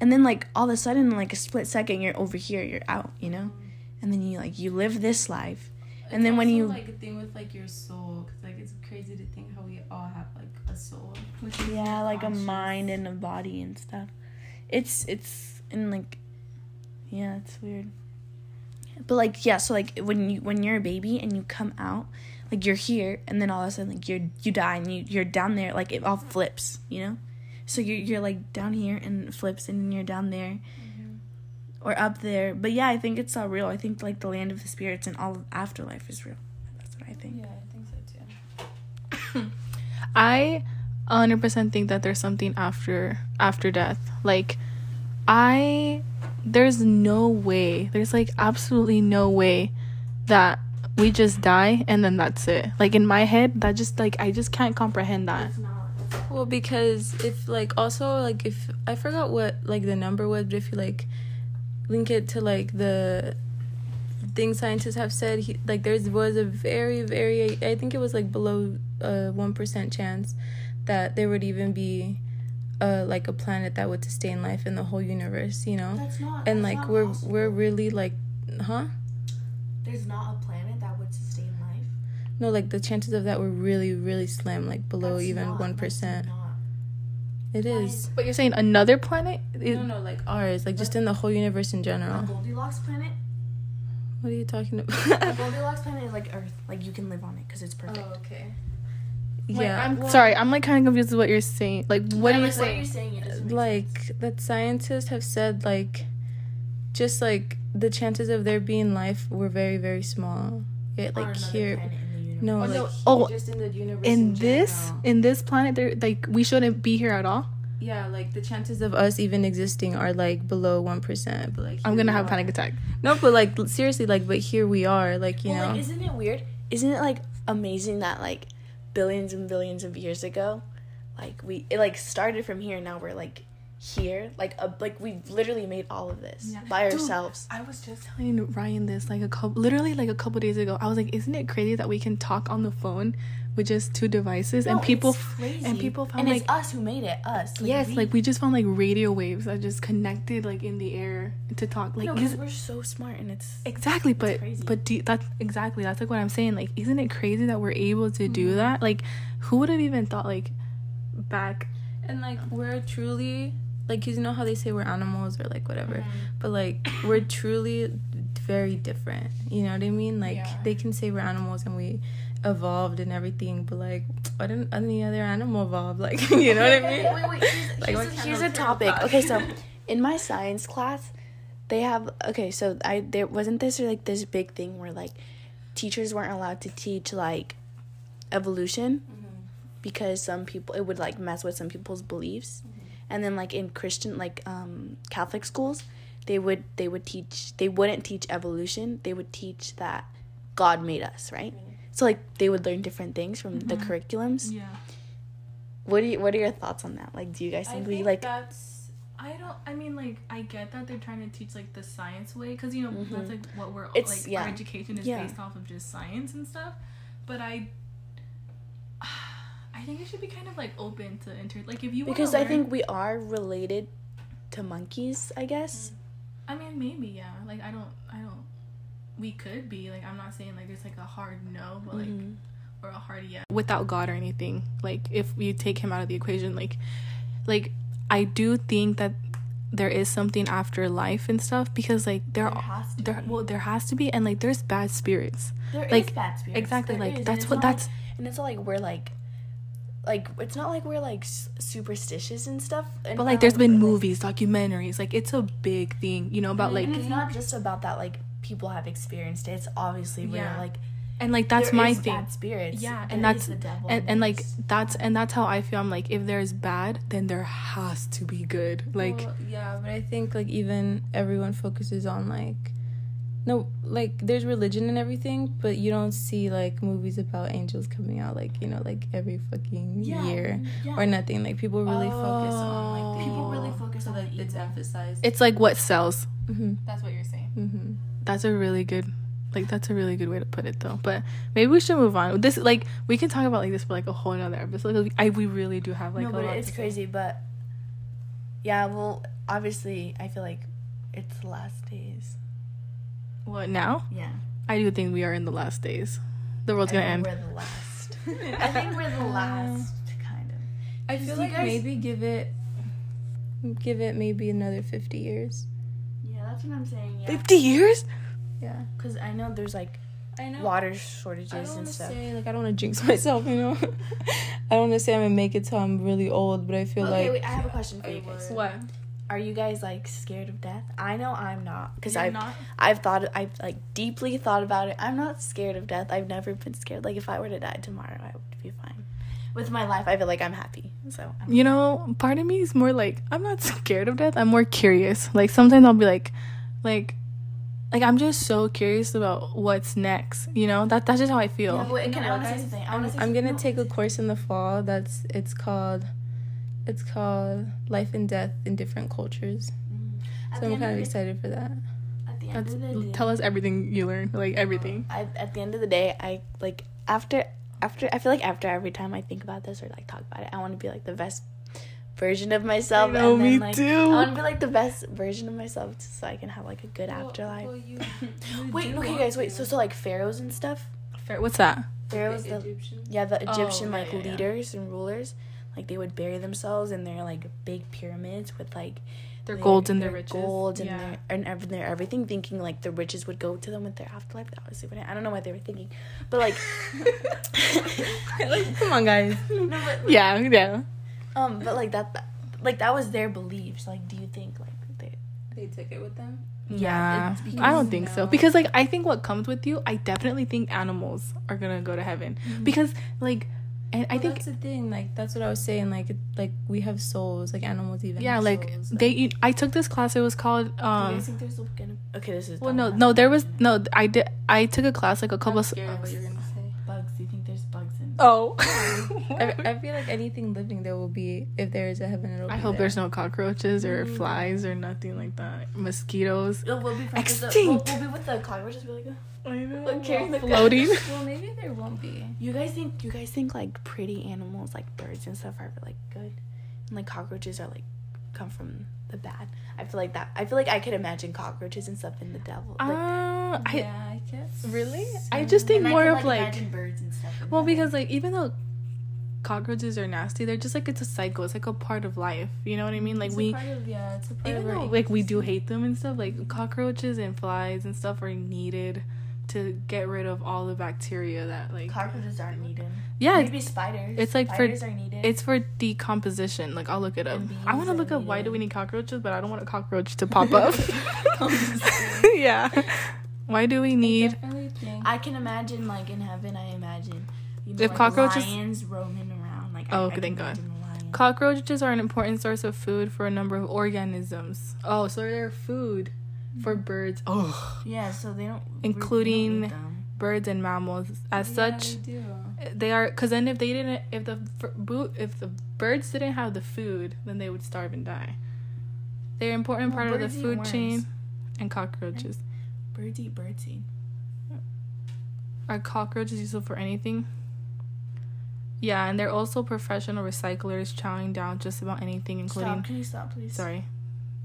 and then like all of a sudden like a split second you're over here you're out you know and then you like you live this life. And then when you like a thing with like your soul, because like it's crazy to think how we all have like a soul. Which is yeah like a mind and a body and stuff. It's it's and like yeah it's weird. But like yeah so like when you when you're a baby and you come out like you're here and then all of a sudden like you're you die and you you're down there like it all flips you know? So you're you're like down here and it flips and you're down there or up there but yeah i think it's all real i think like the land of the spirits and all of afterlife is real that's what i think Yeah, I think so too. I 100% think that there's something after after death. Like I there's no way. There's like absolutely no way that we just die and then that's it. Like in my head, that just like I just can't comprehend that. Well, because if like also like if I forgot what like the number was, but if you like link it to like the things scientists have said, he, like there was a very very I think it was like below a one percent chance that there would even be uh like a planet that would sustain life in the whole universe, you know. that's not And like we're we're really like, huh? there's not a planet that would sustain life No, like the chances of that were really really slim, like below even one percent. It is. But you're saying another planet? It- No, no, like ours, like just in the whole universe in general. Goldilocks planet. What are you talking The about? Goldilocks planet is like Earth. Like you can live on it because it's perfect. Oh, okay. Wait, yeah, I'm sorry. I'm like kind of confused with what you're saying. Like what are you saying? saying? It doesn't like that scientists have said, like just like the chances of there being life were very, very small. Yeah, like here, no, like no, oh, just in the universe. In this in this planet there like we shouldn't be here at all. yeah, like the chances of us even existing are like below one percent. But like I'm going to we have a panic attack. No, but like seriously, like but here we are, like you well, know. like, isn't it weird? Isn't it like amazing that like billions and billions of years ago, like we it like started from here. And now we're like here, like a, like we literally made all of this Yeah. by Dude, ourselves. I was just telling Ryan this like a couple, literally like a couple days ago. I was like, "Isn't it crazy that we can talk on the phone with just two devices?" and people it's crazy. and people found and like it's us who made it. Us. yes, we- like we just found like radio waves that just connected like in the air to talk. Like no, is- because we're so smart and it's exactly, but crazy. but do, that's exactly that's like what I'm saying. Like, isn't it crazy that we're able to do Mm-hmm. that? Like, who would have even thought like back? And like we're truly like cause you know how they say we're animals or like whatever, mm-hmm. but like we're truly very different. You know what I mean? Like Yeah. they can say we're animals and we evolved and everything, but like why didn't any other animal evolve? Like you know what I mean? Wait, wait, here's, Like, here's, a, here's a topic. Okay, so in my science class, they have okay. So I there wasn't this like this big thing where like teachers weren't allowed to teach like evolution mm-hmm. because some people it would like mess with some people's beliefs, and then like in Christian like um Catholic schools, they would they would teach they wouldn't teach evolution. They would teach that God made us, right? So like they would learn different things from the curriculums. Yeah. What do you what are your thoughts on that? Like do you guys think, we like that's. I don't. I mean, like, I get that they're trying to teach like the science way, because you know that's like what we're Mm-hmm. It's- like. yeah. Our education is Yeah. based off of just science and stuff. But I, I think it should be kind of like open to inter. Like, if you because I think we are related to monkeys, I guess. I mean, maybe yeah. Like, I don't. I don't. We could be like. I'm not saying like there's like a hard no, but like Mhm. or a hard yes without God or anything. Like if you take him out of the equation, like like I do think that there is something after life and stuff because like there, There has to there be. well there has to be and like there's bad spirits. There is Like, bad spirits. exactly, There like, is, that's what- like- that's- and it's not like we're like, like it's not like we're like superstitious and stuff. And But like there's um, been we're, like- movies, documentaries, like it's a big thing, you know, about like mm-hmm. it's not just about that. Like people have experienced it. It's obviously real. Yeah. Like and like that's there my is thing. Bad spirits. Yeah, There and that's the devil and, and like that's and that's how I feel. I'm like if there's bad, then there has to be good. Like Well, yeah, but I think like even everyone focuses on like no like there's religion and everything, but you don't see like movies about angels coming out like you know like every fucking Yeah, year yeah. or nothing. Like people really focus on like the People really focus so on like it's emphasized. it's like what sells. hmm That's what you're saying. hmm That's a really good like that's a really good way to put it though. But maybe we should move on. This like we can talk about like this for like a whole another episode. Like, I we really do have like no, a but lot it's to say. crazy. But yeah, well, obviously, I feel like it's the last days. What now? Yeah, I do think we are in the last days. The world's I gonna think end. we're the last. I think we're the last, kind of. I Just feel you like guys- maybe give it give it maybe another fifty years. Yeah, that's what I'm saying. Yeah, Fifty years? Yeah, because I know there's like I know. water I shortages don't and want to stuff. say like I don't want to jinx myself, you know. I don't want to say I'm gonna make it till I'm really old, but I feel okay, like wait, I have a question for you guys. What? Are you guys like scared of death? I know I'm not because I've not? I've thought I've like deeply thought about it. I'm not scared of death. I've never been scared. Like if I were to die tomorrow, I would be fine. With my life, I feel like I'm happy. So I'm You know, part of me is more like I'm not scared of death. I'm more curious. Like sometimes I'll be like, like, like I'm just so curious about what's next. You know, that that's just how I feel. Yeah, wait, can I know wanna what, say guys? something? I say I'm gonna no. take a course in the fall. That's it's called it's called Life and Death in Different Cultures. Mm-hmm. At So I'm kind of of the- excited for that. At the end That's, of the day, tell us everything you learned, like uh, everything. I, at the end of the day, I like after after I feel like after every time I think about this or like talk about it, I want to be like the best version of myself. I know, and then, me like, too. I want to be like the best version of myself, just so I can have like a good afterlife. you, wait, okay, guys, wait. So, so like pharaohs and stuff. Fair- What's that? Pharaohs, the, yeah, the oh, Egyptian yeah, like yeah, yeah. leaders and rulers, like they would bury themselves in their like big pyramids with like Their gold and their riches. gold and Yeah. their and every, their everything, thinking like the riches would go to them with their afterlife. That was super. I don't know what they were thinking, but like, like, come on, guys. no, but Yeah, yeah. um, but like that, that, like that was their beliefs. Like, do you think like they? They took it with them. Yeah, it's because- I don't think so because like I think what comes with you, I definitely think animals are gonna go to heaven because like, and I think that's the thing. Like that's what I was saying. Like it, like we have souls. Like animals even. yeah, have like souls, they. you- I took this class. It was called Do you um. guys think there's gonna? Okay, this is. Well, no, no, there was no. I did. I took a class like a couple. I'm of Oh. I, I feel like anything living there will be if there is a heaven. It'll I be hope there. there's no cockroaches or Mm. flies or nothing like that. Mosquitoes. Oh, we'll be friends with the, Extinct. we'll, we'll be with the cockroaches. Be like, uh, I know. Like carrying the floating. Well, maybe there won't be. you guys think you guys think like pretty animals like birds and stuff are like good, and like cockroaches are like come from the bad. I feel like that. I feel like I could imagine cockroaches and stuff in the devil. Like, Uh, I yeah, I guess. really. I just think and I more could, of like. imagine birds and stuff. in Well, heaven. because like even though cockroaches are nasty, they're just like it's a cycle. It's like a part of life. You know what I mean? Like It's a we, part of, yeah, it's a part even of our though like we do hate them and stuff, like cockroaches and flies and stuff are needed to get rid of all the bacteria that like. cockroaches aren't needed. Yeah, maybe spiders. it's like for- spiders are needed. It's for decomposition. Like I'll look it up. I want to look are up why do we need cockroaches, but I don't want a cockroach to pop up. yeah. Why do we need? definitely think. I can imagine like in heaven. I imagine you know, If like, cockroaches- lions roaming around. Like Oh, I, I thank God. imagine a lion. Cockroaches are an important source of food for a number of organisms. Oh, so they're food for birds. Oh, yeah, so they don't Including- we don't them. birds and mammals. As such, they do. they are because then if they didn't, if the f- bo- if the birds didn't have the food, then they would starve and die. They're an important Well, part of the food chain. And cockroaches. Birds eat birdseed. Are cockroaches useful for anything? Yeah, and they're also professional recyclers, chowing down just about anything, including Stop! Can you stop, please? sorry,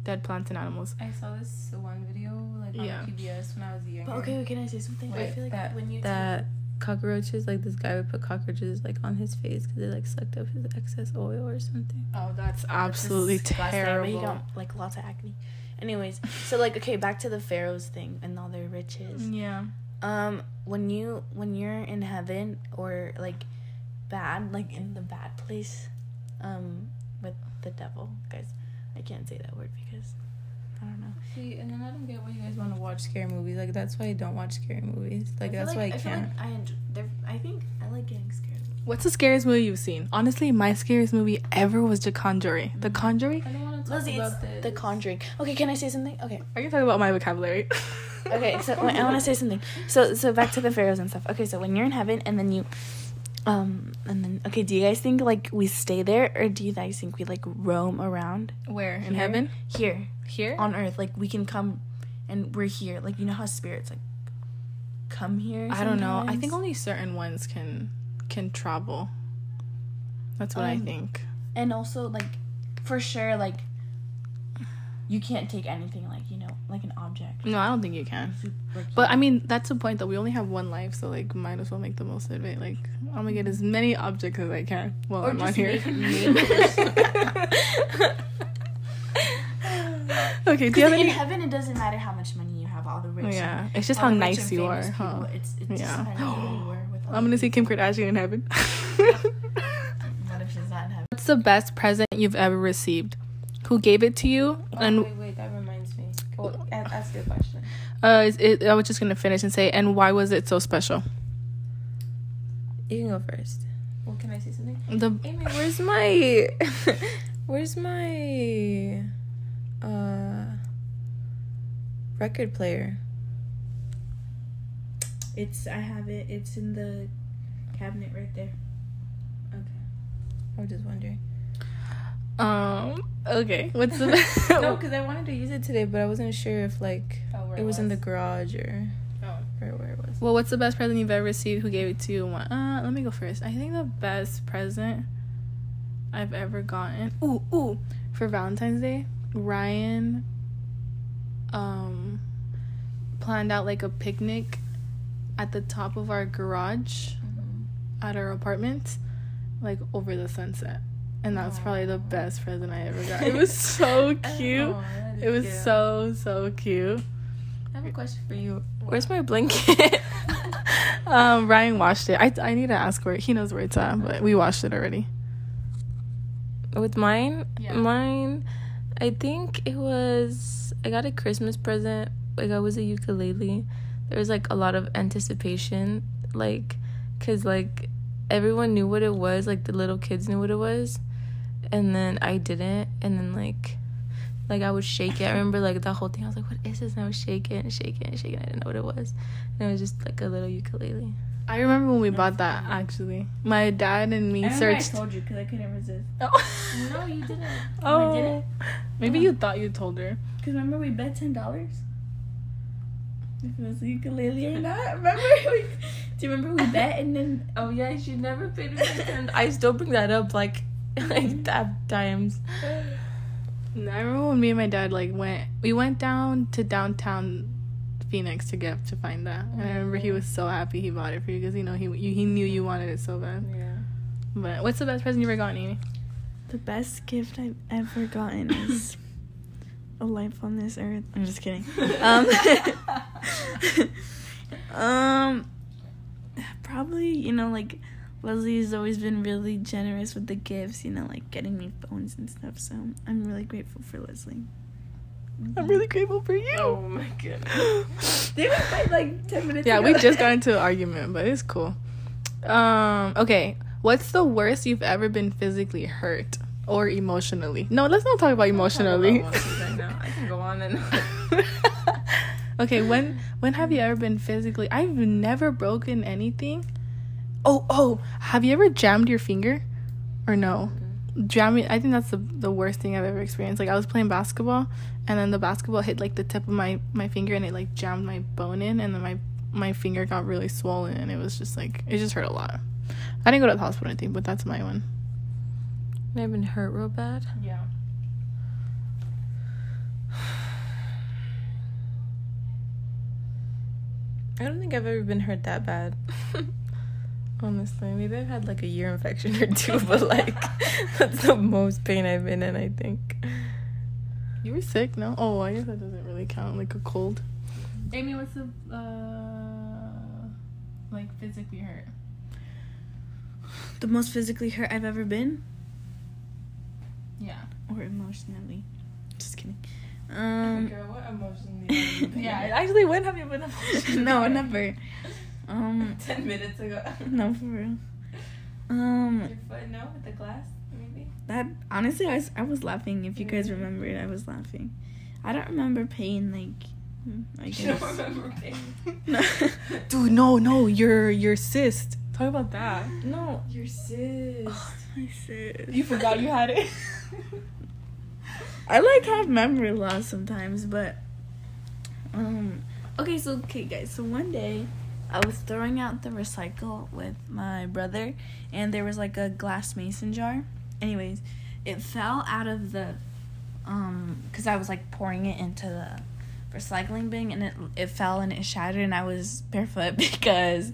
dead plants and animals. I saw this one video like on Yeah. PBS when I was younger. But okay, can I say something? I feel like that when you that cockroaches. Like this guy would put cockroaches like on his face because they like sucked up his excess oil or something. Oh, that's absolutely Disgusting. I terrible. He got like lots of acne. Anyways, so like okay, back to the pharaohs thing and all their riches. Yeah. Um, when you when you're in heaven or like bad, like in the bad place, um, with the devil, guys, I can't say that word because I don't know. See, and then I don't get why you guys want to watch scary movies. Like that's why I don't watch scary movies. Like feel that's why I feel can't. Like I enjoy, I think I like getting scared. What's the scariest movie you've seen? Honestly, my scariest movie ever was The Conjuring. The mm. Conjuring? I don't want to talk Lizzie, it's about The Conjuring. Okay, can I say something? Okay. I can talk about my vocabulary. okay so wait, i want to say something so so back to the pharaohs and stuff okay so when you're in heaven and then you um and then okay do you guys think like we stay there or do you guys think we like roam around Where? In Here? heaven? here Here? on earth like we can come and we're here like you know how spirits like come here I don't know. I think only certain ones can can travel. That's what I Um, think. and also like for sure like you can't take anything like you know like an object No, I don't think you can. Like, But I mean, that's the point though. We only have one life, so like, might as well make the most of it. Like, I'm gonna get as many objects as I can while Or I'm on here. okay, do you have in any? heaven it doesn't matter how much money you have all the rich Yeah, and- it's just how nice you are, famous huh? people, It's, it just Yeah. depends on who you were with I'm gonna see. Kim Kardashian in heaven. What if she's not in heaven? What's the best present you've ever received? Who gave it to you? And Oh, wait, wait, that reminds me. Well, a- ask your question. uh, it, I was just gonna finish and say, and why was it so special? You can go first. Well, can I say something? The Amy, where's my, where's my, uh, record player? It's I have it. It's in the cabinet right there. Okay, I was just wondering. um okay, what's the no, because I wanted to use it today, but I wasn't sure if like Oh, it was, in the garage or it was. Well, what's the best present you've ever received? Who gave it to you? and why? Uh, let me go first. I think the best present I've ever gotten. Ooh, ooh, for Valentine's Day, Ryan um planned out like a picnic at the top of our garage at our apartment, like over the sunset. And that was probably the best present I ever got. It was so cute. It was so so cute. I have a question for you. Where's my blanket? um, Ryan washed it. I I need to ask where he knows where it's at, but we washed it already. With mine, Yeah. mine, I think it was. I got a Christmas present. Like I was a ukulele. There was like a lot of anticipation, like, cause like everyone knew what it was. Like the little kids knew what it was, and then I didn't. And then like, like I would shake it. I remember like the whole thing. I was like, "What is this?" And I was shaking and shaking and shaking. I didn't know what it was. And it was just like a little ukulele. I remember when we bought that actually. My dad and me searched. I told you because I couldn't resist. Oh. No, you didn't. oh. didn't? Maybe you thought you told her. Because remember we bet ten dollars. If it was a ukulele or not. Remember? We, do you remember we bet and then Oh yeah, she never paid me attention. I still bring that up like like that times. And I remember when me and my dad like went. We went down to downtown Phoenix to get to find that, and I remember he was so happy he bought it for you because you know he you, he knew you wanted it so bad. Yeah. But what's the best present you ever gotten, Amy? the best gift I've ever gotten is a life on this earth. I'm just kidding. Um, um, probably you know like Leslie's always been really generous with the gifts. You know, like getting me phones and stuff. So I'm really grateful for Leslie. I'm really grateful for you. Oh my goodness. They were fight like ten minutes. Yeah, ago. we just got into an argument, but it's cool. Um, okay. What's the worst you've ever been physically hurt or emotionally? No, let's not talk about emotionally. right now. I can go on and okay, when when have you ever been physically I've never broken anything. Oh, oh, have you ever jammed your finger? Or no? Mm-hmm. Jamming I think that's the the worst thing I've ever experienced. Like I was playing basketball and then the basketball hit like the tip of my my finger and it like jammed my bone in and then my my finger got really swollen and it was just like it just hurt a lot. I didn't go to the hospital or anything, but that's my one. I've been hurt real bad. Yeah. I don't think I've ever been hurt that bad. Honestly, maybe I've had like a ear infection or two, but like that's the most pain I've been in. I think. You were sick, no? Oh, I guess that doesn't really count, like a cold. Amy, what's the uh, like physically hurt? The most physically hurt I've ever been, Yeah. or emotionally. Just kidding. Um, Girl, what emotionally? yeah. Actually, when have you been emotionally? no, never. Um, Ten minutes ago. no, for real. Um, Your foot, no, with the glass, maybe. that honestly, I was, I was laughing. If you guys remember it, I was laughing. I don't remember pain. Like, hmm, I You don't remember pain. No. Dude, no, no, your your cyst. Talk about that. no. Your sis. I said. You forgot you had it. I like have memory loss sometimes, but um okay, so okay guys, so one day I was throwing out the recycle with my brother and there was like a glass mason jar. Anyways, it fell out of the um cuz I was like pouring it into the recycling bin and it it fell and it shattered and I was barefoot because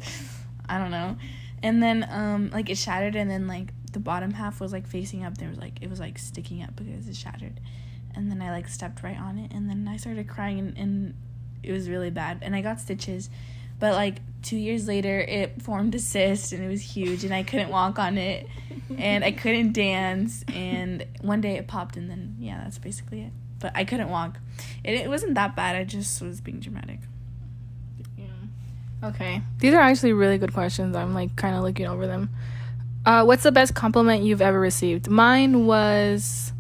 I don't know. And then um like it shattered and then like the bottom half was like facing up. There was like it was like sticking up because it shattered. And then I like stepped right on it and then I started crying and, and it was really bad and I got stitches. But like 2 years later it formed a cyst and it was huge and I couldn't walk on it and I couldn't dance and one day it popped and then yeah, that's basically it. But I couldn't walk. It, it wasn't that bad. I just was being dramatic. Yeah. Okay. These are actually really good questions. I'm like kind of looking over them. Uh, what's the best compliment you've ever received? Mine was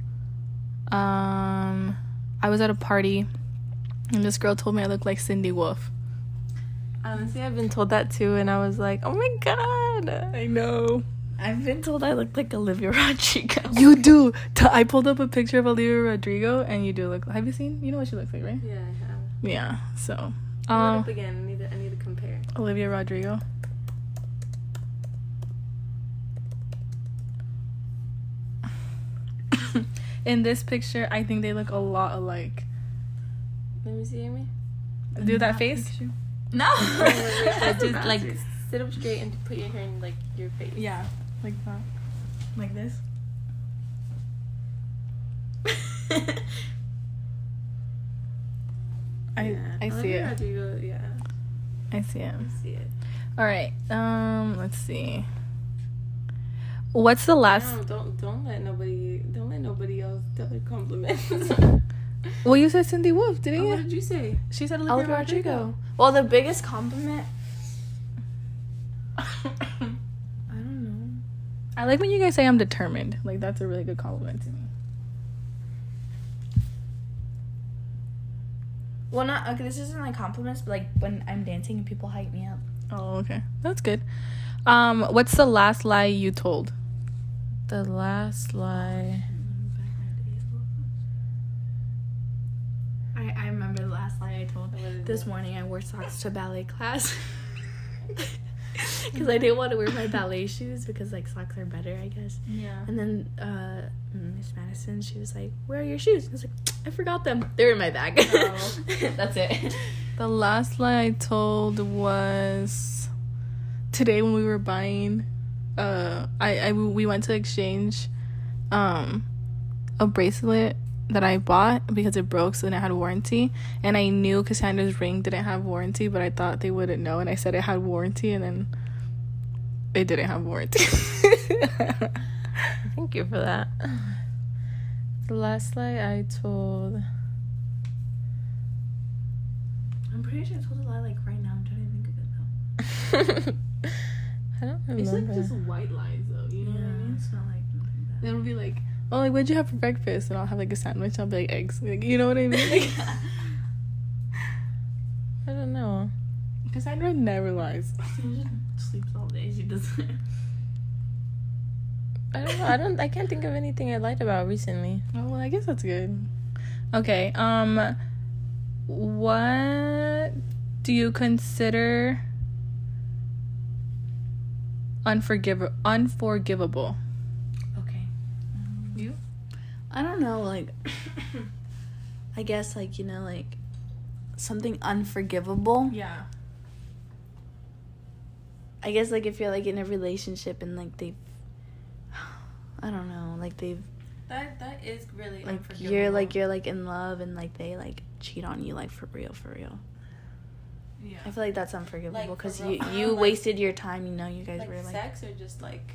um I was at a party and this girl told me I looked like Cindy Wolf. Honestly, I've been told that too, and I was like, oh my god. I know. I've been told I look like Olivia Rodrigo. You do. I pulled up a picture of Olivia Rodrigo and you do look Have you seen? You know what she looks like, right? Yeah, I have. Yeah. So, um up again. I need to, I need to compare. Olivia Rodrigo. In this picture, I think they look a lot alike. Let me see, Amy. Do that face? No. just like sit up straight and put your hair in like your face. Yeah, like that. Like this. I Yeah. I see it. Yeah, I see it. I see it. All right. Um, let's see. What's the last? No, don't don't let nobody don't let nobody else tell her compliments. Well, you said Cindy Wolf, didn't oh, you? what did you say? She said Olivia, Olivia Rodrigo. Rodrigo. Well, the biggest compliment. I don't know. I like when you guys say I'm determined. Like that's a really good compliment to me. Well, not okay. This isn't like compliments, but like when I'm dancing and people hype me up. Oh, okay. That's good. Um, what's the last lie you told? The last lie. I, I remember the last lie I told. This morning I wore socks to ballet class. Because I didn't want to wear my ballet shoes because like socks are better, I guess. Yeah. And then uh, Miss Madison, she was like, "Where are your shoes?" I was like, "I forgot them. They're in my bag." Oh. That's it. The last lie I told was today when we were buying. Uh, I, I we went to exchange, um, a bracelet that I bought because it broke, so then it had warranty, and I knew Cassandra's ring didn't have warranty, but I thought they wouldn't know, and I said it had warranty, and then it didn't have warranty. Thank you for that. The last lie I told. I'm pretty sure I told a lie like right now. I'm trying to think of it though. I don't remember. It's like just white lies, though. You know what I mean? It's not like nothing bad. It'll be like, oh, like, what'd you have for breakfast? And I'll have like a sandwich. I'll be like eggs. Like, you know what I mean? Like, I don't know. Cassandra never lies. She just sleeps all day. She doesn't. I don't know. I don't. I can't think of anything I lied about recently. Oh, well, I guess that's good. Okay. Um, what do you consider unforgiv- unforgivable? I don't know, like I guess like, you know, like something unforgivable. Yeah. I guess like if you're like in a relationship and like they've, I don't know, like they've That that is really like you're like you're like in love and like they like cheat on you like for real for real. yeah. I feel like that's unforgivable because real- you you like- wasted your time. You know, you guys like were like sex or just like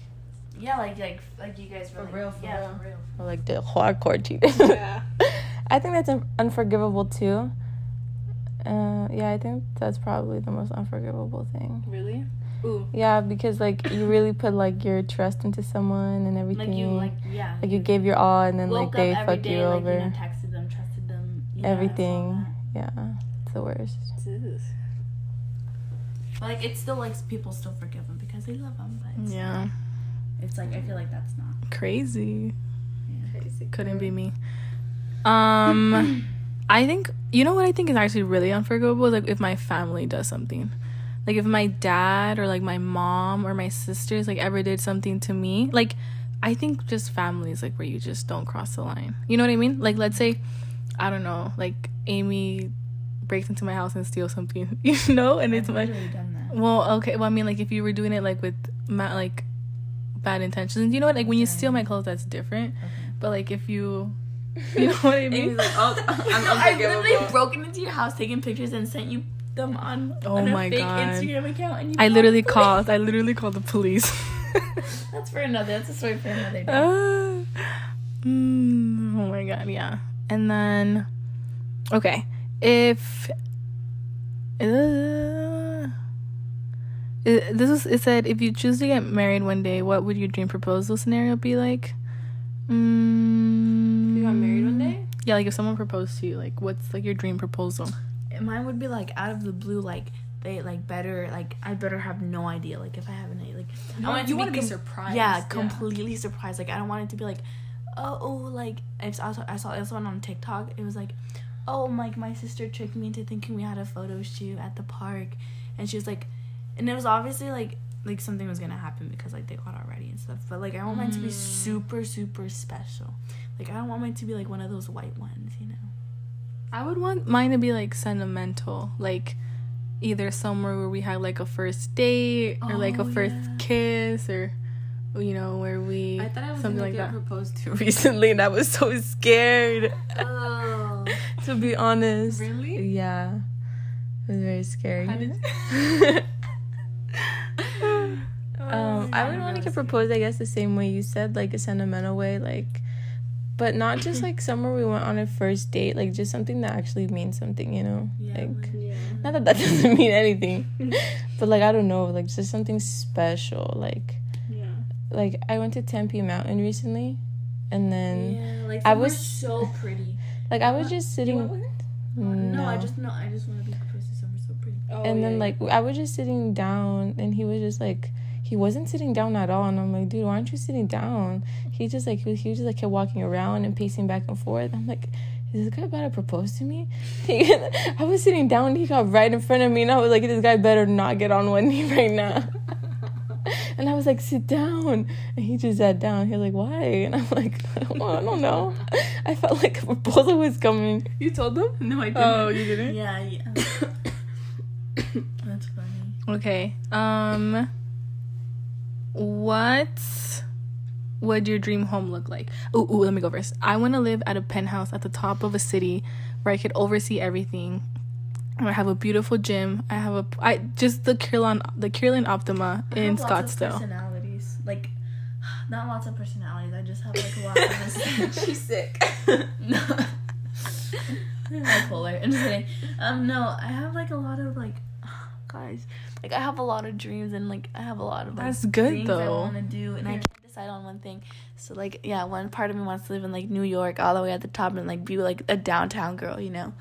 yeah, like like like you guys For real, for yeah, real. for real. or like the hardcore cheating. Yeah. I think that's un- unforgivable too. Uh, yeah, I think that's probably the most unforgivable thing. Really? Ooh. Yeah, because like you really put like your trust into someone and everything. Like you like yeah. Like, you gave your all and then like they up fuck day, you like, over. You know, texted them, trusted them. you know, everything. Yeah, it's the worst. But like it's still like people still forgive them because they love them. But it's, Yeah. It's like I feel like that's not. Crazy. Yeah. Couldn't be me. Um, I think you know what I think is actually really unforgivable. Like if my family does something, like if my dad or like my mom or my sisters like ever did something to me, like I think just families like where you just don't cross the line. You know what I mean? Like let's say, I don't know, like Amy breaks into my house and steals something, you know, and it's I've my literally done that. well, okay. Well, I mean, like if you were doing it like with ma- like bad intentions, you know what? Like when you steal my clothes, that's different. But like if you, you know what I mean? like, oh, I'm No, I've literally broken into your house, taken pictures, and sent you them on, Oh on a my fake God. Instagram account. And you I literally called. I literally called the police. That's for another. That's a story for another day. Uh, mm, oh my god, yeah. And then, okay, if uh, it- this was it said if you choose to get married one day, what would your dream proposal scenario be like? Mm, if You got married one day? Yeah, like if someone proposed to you, like what's like your dream proposal? Mine would be like out of the blue, like they like better like I better have no idea. Like if I have an like I want you to wanna be com- surprised, Yeah, yeah. completely surprised. Like I don't want it to be like, oh, oh like I saw I saw this one on TikTok. It was like, oh, like my sister tricked me into thinking we had a photo shoot at the park, and she was like, and it was obviously like like something was gonna happen because like they got already and stuff. But like I want mine to be mm. super super special. Like I don't want mine to be like one of those white ones, you know. I would want mine to be like sentimental, like either somewhere where we had like a first date or like a Oh, first yeah. kiss or you know where we I thought I was something like get that. proposed to recently, and I was so scared. Oh. to be honest, Really? yeah, it was very scary. How did- um, I would want to get proposed, I guess, the same way you said, like a sentimental way, like, but not just like somewhere we went on a first date, like just something that actually means something, you know, Yeah, like. yeah. Not that that doesn't mean anything, but like I don't know, like just something special. Like, Yeah. like I went to Tempe Mountain recently, and then Yeah, like I I was- was so pretty. like I was just sitting. No, I No. just know. I just want to be close to somewhere so pretty. Oh, and then like I was just sitting down, and he was just like he wasn't sitting down at all, and I'm like, dude, why aren't you sitting down? He just like he was, he was just like kept walking around and pacing back and forth. I'm like. Is this guy about to propose to me? He, I was sitting down and he got right in front of me and I was like, this guy better not get on one knee right now. And I was like, sit down. And he just sat down. He was like, why? And I'm like, well, I don't know. I felt like a proposal was coming. you told them? No, I didn't. Oh, you didn't? Yeah, yeah. That's funny. Okay. Um what would your dream home look like? Ooh, ooh let me go first. I want to live at a penthouse at the top of a city where I could oversee everything. I have a beautiful gym. I have a I just the Kierland the Kierland Optima I in have lots of Scottsdale. personalities, like not lots of personalities. I just have like a lot of. She's sick. no. Bipolar. I'm just kidding. Um, no, I have like a lot of like, guys, like I have a lot of dreams and like I have a lot of like, That's good, things I though. want to do and I can't decide on one thing. So like, yeah, one part of me wants to live in like New York, all the way at the top, and like be like a downtown girl, you know.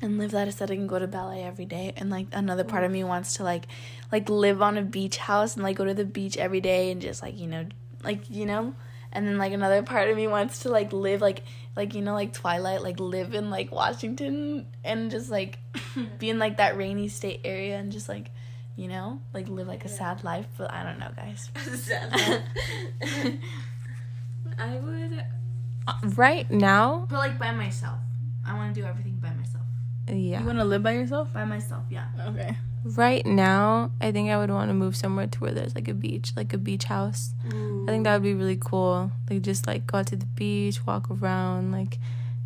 And live that aesthetic and go to ballet every day. And like another part of me wants to like, like live on a beach house and like go to the beach every day and just like you know, like you know. And then like another part of me wants to like live like like you know like Twilight like live in like Washington and just like be in like that rainy state area and just like you know like live like a sad life. But I don't know, guys. I would. Uh, right now, But like by myself. I want to do everything by myself. yeah. You want to live by yourself? By myself, yeah. Okay. Right now, I think I would want to move somewhere to where there's like a beach, like a beach house. I think that would be really cool. Like just like go out to the beach, walk around, like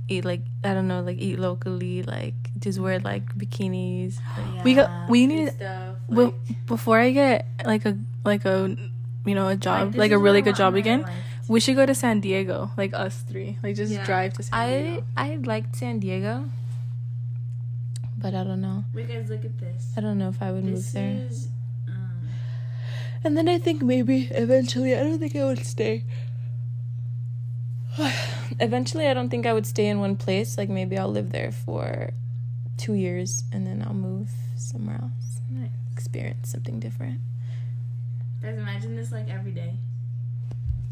eat like I don't know, like eat locally, like just wear like bikinis. Like, We got we need stuff. well, before I get like a like a you know a job like, a really good job again. We should go to San Diego, like us three. Like just Yeah. drive to San I Diego. I liked San Diego, but I don't know. Wait, guys, look at this. I don't know if I would move there. is. Um, And then I think maybe eventually I don't think I would stay. Eventually, I don't think I would stay in one place. Like maybe I'll live there for two years and then I'll move somewhere else. Nice. Experience something different. guys, imagine this like every day.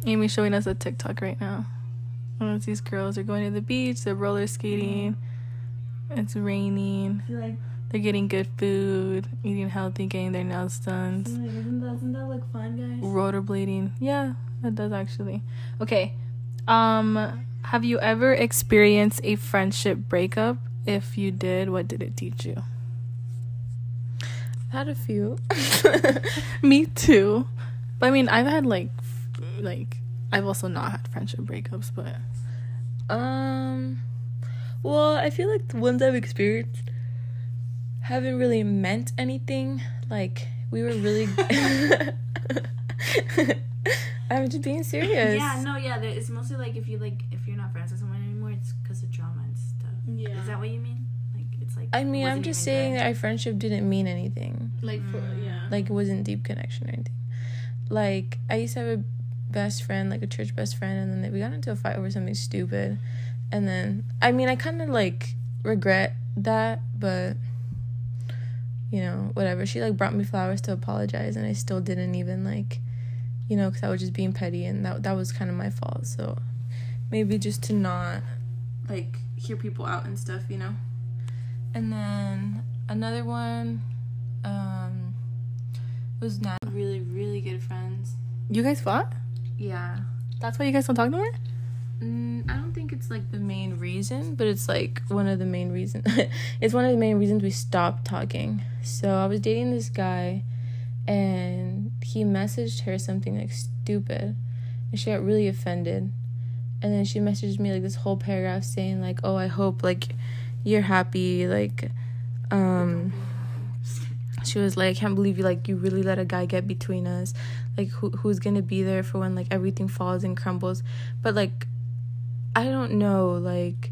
Amy's showing us a TikTok right now. And it's these girls are going to the beach, they're roller skating. It's raining. feel like, They're getting good food, eating healthy, getting their nails done, doesn't that, doesn't that look fun, guys? rollerblading. Yeah, that does actually. Okay. Um have you ever experienced a friendship breakup? If you did, what did it teach you? I've had a few. Me too. But I mean, I've had like like I've also not had friendship breakups, but um, well, I feel like the ones I've experienced haven't really meant anything. Like we were really. I'm just being serious. Yeah, no, yeah. It's mostly like if you like if you're not friends with someone anymore, it's because of drama and stuff. yeah. Is that what you mean? Like it's like. I mean, I'm just saying good? that our friendship didn't mean anything. like for mm. yeah. Like it wasn't deep connection or anything. Like I used to have a best friend, like a church best friend, and then we got into a fight over something stupid. And then I mean, I kind of like regret that, but you know, whatever. She like brought me flowers to apologize, and I still didn't even like, you know, because I was just being petty, and that that was kind of my fault. So maybe just to not like hear people out and stuff, you know. And then another one, um, was not really really good friends. You guys fought? Yeah. That's why you guys don't talk no more? Mm, I don't think it's like the main reason, but it's like one of the main reasons. it's one of the main reasons we stopped talking. So I was dating this guy, and he messaged her something like stupid, and she got really offended. And then she messaged me like this whole paragraph saying like, "Oh, I hope like you're happy." Like, um, she was like, "I can't believe you like you really let a guy get between us." like who who's gonna be there for when like everything falls and crumbles but like i don't know like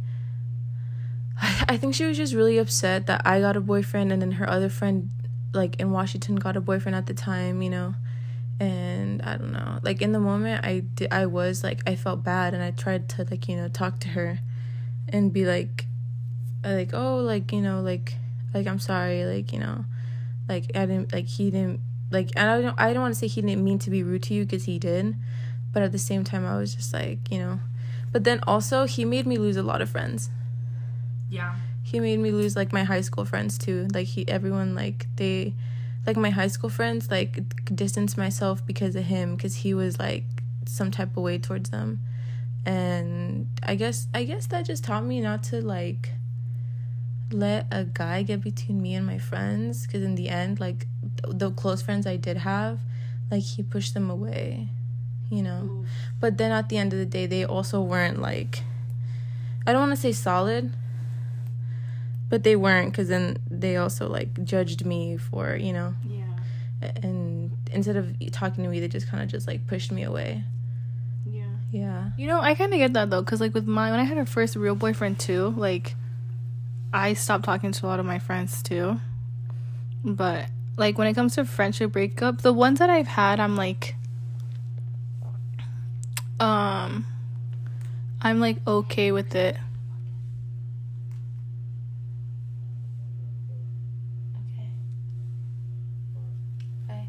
I, think she was just really upset that i got a boyfriend and then her other friend like in washington got a boyfriend at the time you know? And i don't know. Like in the moment i did i was like i felt bad and i tried to like you know talk to her and be like like oh like you know like like i'm sorry like you know like i didn't like he didn't like and I don't I don't want to say he didn't mean to be rude to you because he did, but at the same time I was just like you know, but then also he made me lose a lot of friends. Yeah. He made me lose like my high school friends too. Like he everyone like they, like my high school friends like distanced myself because of him because he was like some type of way towards them, and I guess I guess that just taught me not to like let a guy get between me and my friends because in the end like th- the close friends i did have like he pushed them away you know but then at the end of the day they also weren't like i don't want to say solid but they weren't because then they also like judged me for you know Yeah. and instead of talking to me they just kind of just like pushed me away Yeah. yeah You know, I kind of get that though, cause like with my when I had a first real boyfriend too, like I stopped talking to a lot of my friends too. But like when it comes to friendship breakup, the ones that I've had, I'm like, um, I'm like okay with it. okay bye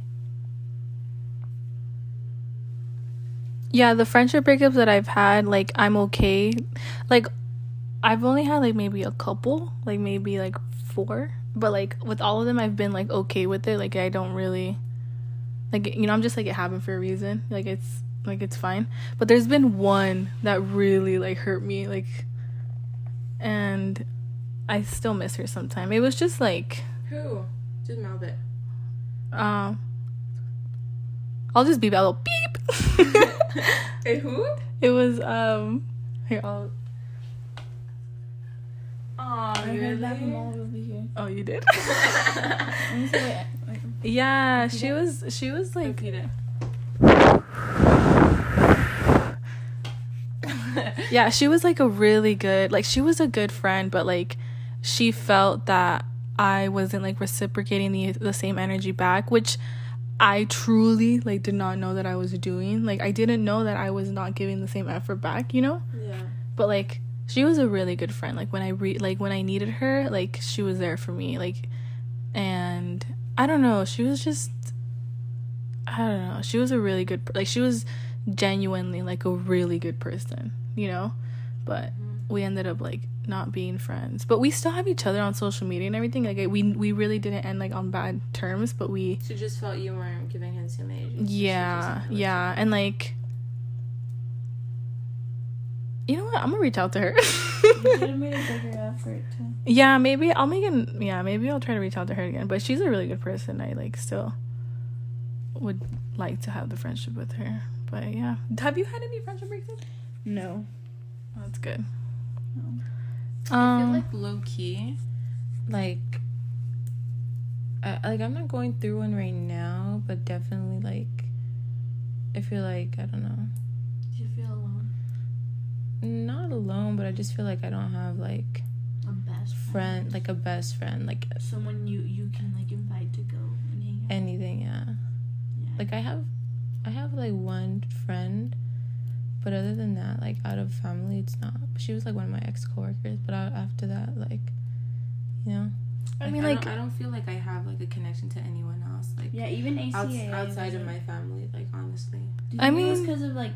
Yeah, the friendship breakups that I've had, like I'm okay. Like I've only had like maybe a couple, like maybe like four, but like with all of them I've been like okay with it. Like I don't really like you know, I'm just like it happened for a reason. Like it's like it's fine. But there's been one that really like hurt me like and I still miss her sometime. It was just like who Just mouth it. Um, I'll just beep. a little beep. Hey, who? it was um. Here, I'll. Oh, I heard that all over here. Oh, you did. Let me see what- wait. yeah, she was. She was like. Repeat it. yeah, she was like a really good. Like she was a good friend, but like she felt that I wasn't like reciprocating the the same energy back, which I truly like did not know that I was doing. Like I didn't know that I was not giving the same effort back, you know? Yeah. But like she was a really good friend. Like when I re- like when I needed her, like she was there for me. Like and I don't know, she was just I don't know. She was a really good like she was genuinely like a really good person, you know? But mm-hmm. we ended up like not being friends. But we still have each other on social media and everything. Like we we really didn't end like on bad terms, but we She just felt you weren't giving him same age. yeah, yeah, and like you know what? I'm gonna reach out to her. You should have made a bigger effort to. yeah, maybe I'll make an yeah, maybe I'll try to reach out to her again. But she's a really good person. I like still would like to have the friendship with her. But yeah, have you had any friendship breakups? No. That's good. No. I feel Um, like low key, like, I, like I'm not going through one right now, but definitely like, I feel like I don't know, Do you feel alone? not alone, but I just feel like I don't have like A best friend, like a best friend, like someone you you can like invite to go and hang out. anything. Yeah, yeah. like I have, I have like one friend, but other than that, like out of family, it's not. She was like one of my ex coworkers, but out, after that, like, you know. I mean, like, I don't, feel like I have like a connection to anyone else. Like yeah, even ACAA. outs- outside of my family, like honestly. I think it was mean- because of like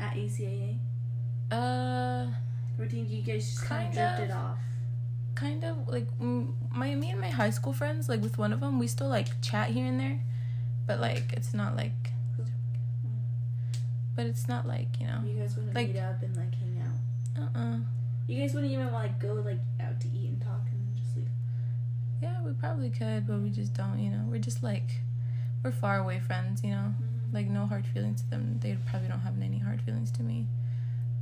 at ACAA, Uh, or do you guys just kind of Kind of. drifted off? kind of like my me and my high school friends. Like with one of them, we still like chat here and there, but like it's not like. But it's not like you know. You guys wouldn't Like- meet up and like hang out. Uh uh You guys wouldn't even like go like out to eat and talk and just leave. Yeah, we probably could, but we just don't. You know, we're just like, we're far away friends. You know, like no hard feelings to them. They probably don't have any hard feelings to me.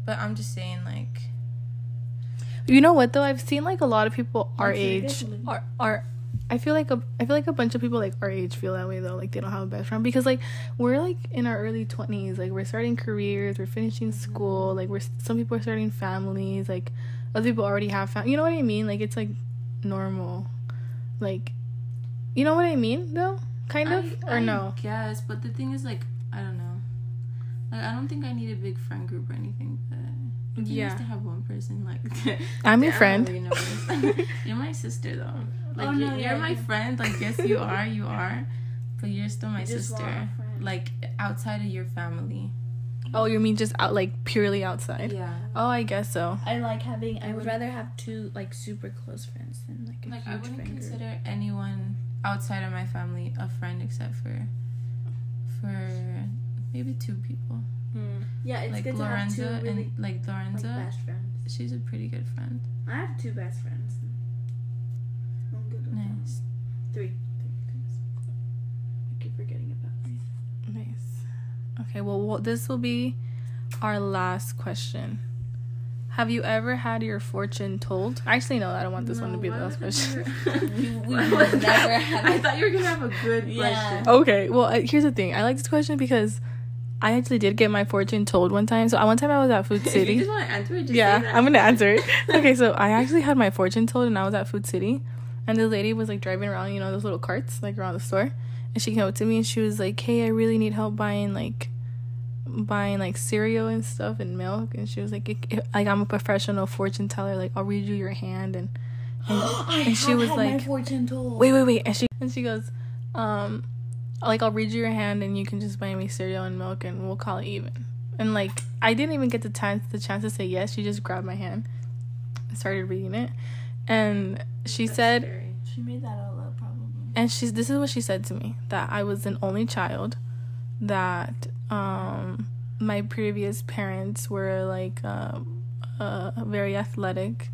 But I'm just saying, like, You know what though? I've seen like a lot of people our age good. are are I feel like a I feel like a bunch of people like our age feel that way though. Like they don't have a best friend because like we're like in our early twenties. Like we're starting careers, we're finishing school. Like we're some people are starting families. Like other people already have fam- You know what I mean? Like it's like normal. Like you know what I mean though? Kind of or no? Yes, but the thing is, like, I don't know. Like, I don't think I need a big friend group or anything. But it'd be Yeah. nice to have one person. Like, I'm your friend. really you're my sister, though. Oh, like, Oh, you're, no, you're yeah, my yeah. friend. Like, yes, you are. You are. But you're still my Just sister. want a friend. Like, outside of your family. Oh, you mean just out like purely outside? Yeah. Oh, I guess so. I like having. I, I would would- rather have two like super close friends than like a Like, I wouldn't friend group. consider anyone outside of my family a friend except for, for maybe two people. Hmm. Yeah, it's like good to have Lorenzo two really and like like Lorenzo. best friends. she's a pretty good friend. I have two best friends. Nice. Three. Three. I keep forgetting about these. Nice. Okay, well, well, this will be our last question. Have you ever had your fortune told? Actually, no, I don't want this one to be the last question. We, we would never have. I thought you were gonna have a good Yeah. question. okay, well, uh, here's the thing. I like this question because I actually did get my fortune told one time. So, uh, one time I was at Food If you City. just want to answer it, just yeah, say that. I'm gonna answer it. Okay, so I actually had my fortune told, and I was at Food City, and the lady was like driving around, you know, those little carts like around the store, and she came up to me and she was like, "Hey, I really need help buying like, buying like cereal and stuff and milk," and she was like, "If- if- "Like I'm a professional fortune teller, like I'll read you your hand," and and, and she was like, fortune told. "Wait, wait, wait," and she and she goes, um. Like I'll read you your hand and you can just buy me cereal and milk and we'll call it even. And like I didn't even get the chance the chance to say yes. She just grabbed my hand and started reading it. And she said Scary. She made that all up, probably. and she's this is what she said to me that I was an only child that um my previous parents were like uh, uh very athletic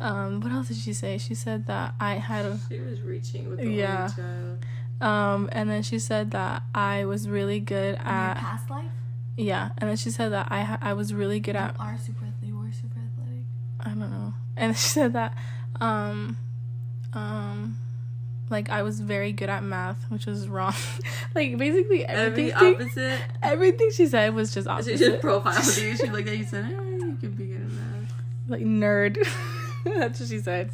Um, what else did she say? She said that I had a She was reaching with the Yeah. only child. um, and then she said that I was really good In at past life, yeah, and then she said that I ha- I was really good at you are super. You were super athletic. I don't know. And she said that um um like I was very good at math, which was wrong. like basically everything. Every everything opposite. everything she said was just She opposite. just profiled you. She looked at you said, oh, you could be good at math. like nerd. That's what she said.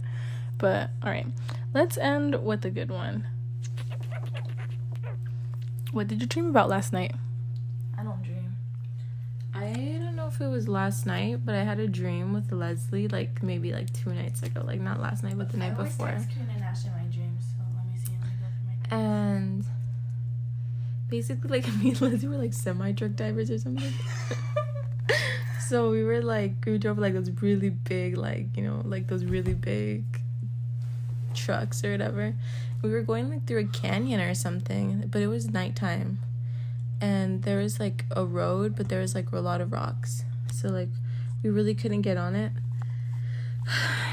But all right, let's end with a good one. What did you dream about last night? I don't dream. I don't know if it was last night, but I had a dream with Leslie, like maybe like two nights ago. Like not last night, but the night before. And Ashley my dreams. So let me see. Let me go for my. And basically, like me and Leslie were like semi truck divers or something. so we were like, we drove like those really big, like, you know, like those really big trucks or whatever. We were going like through a canyon or something, but it was nighttime. And there was like a road, but there was like a lot of rocks. So like we really couldn't get on it.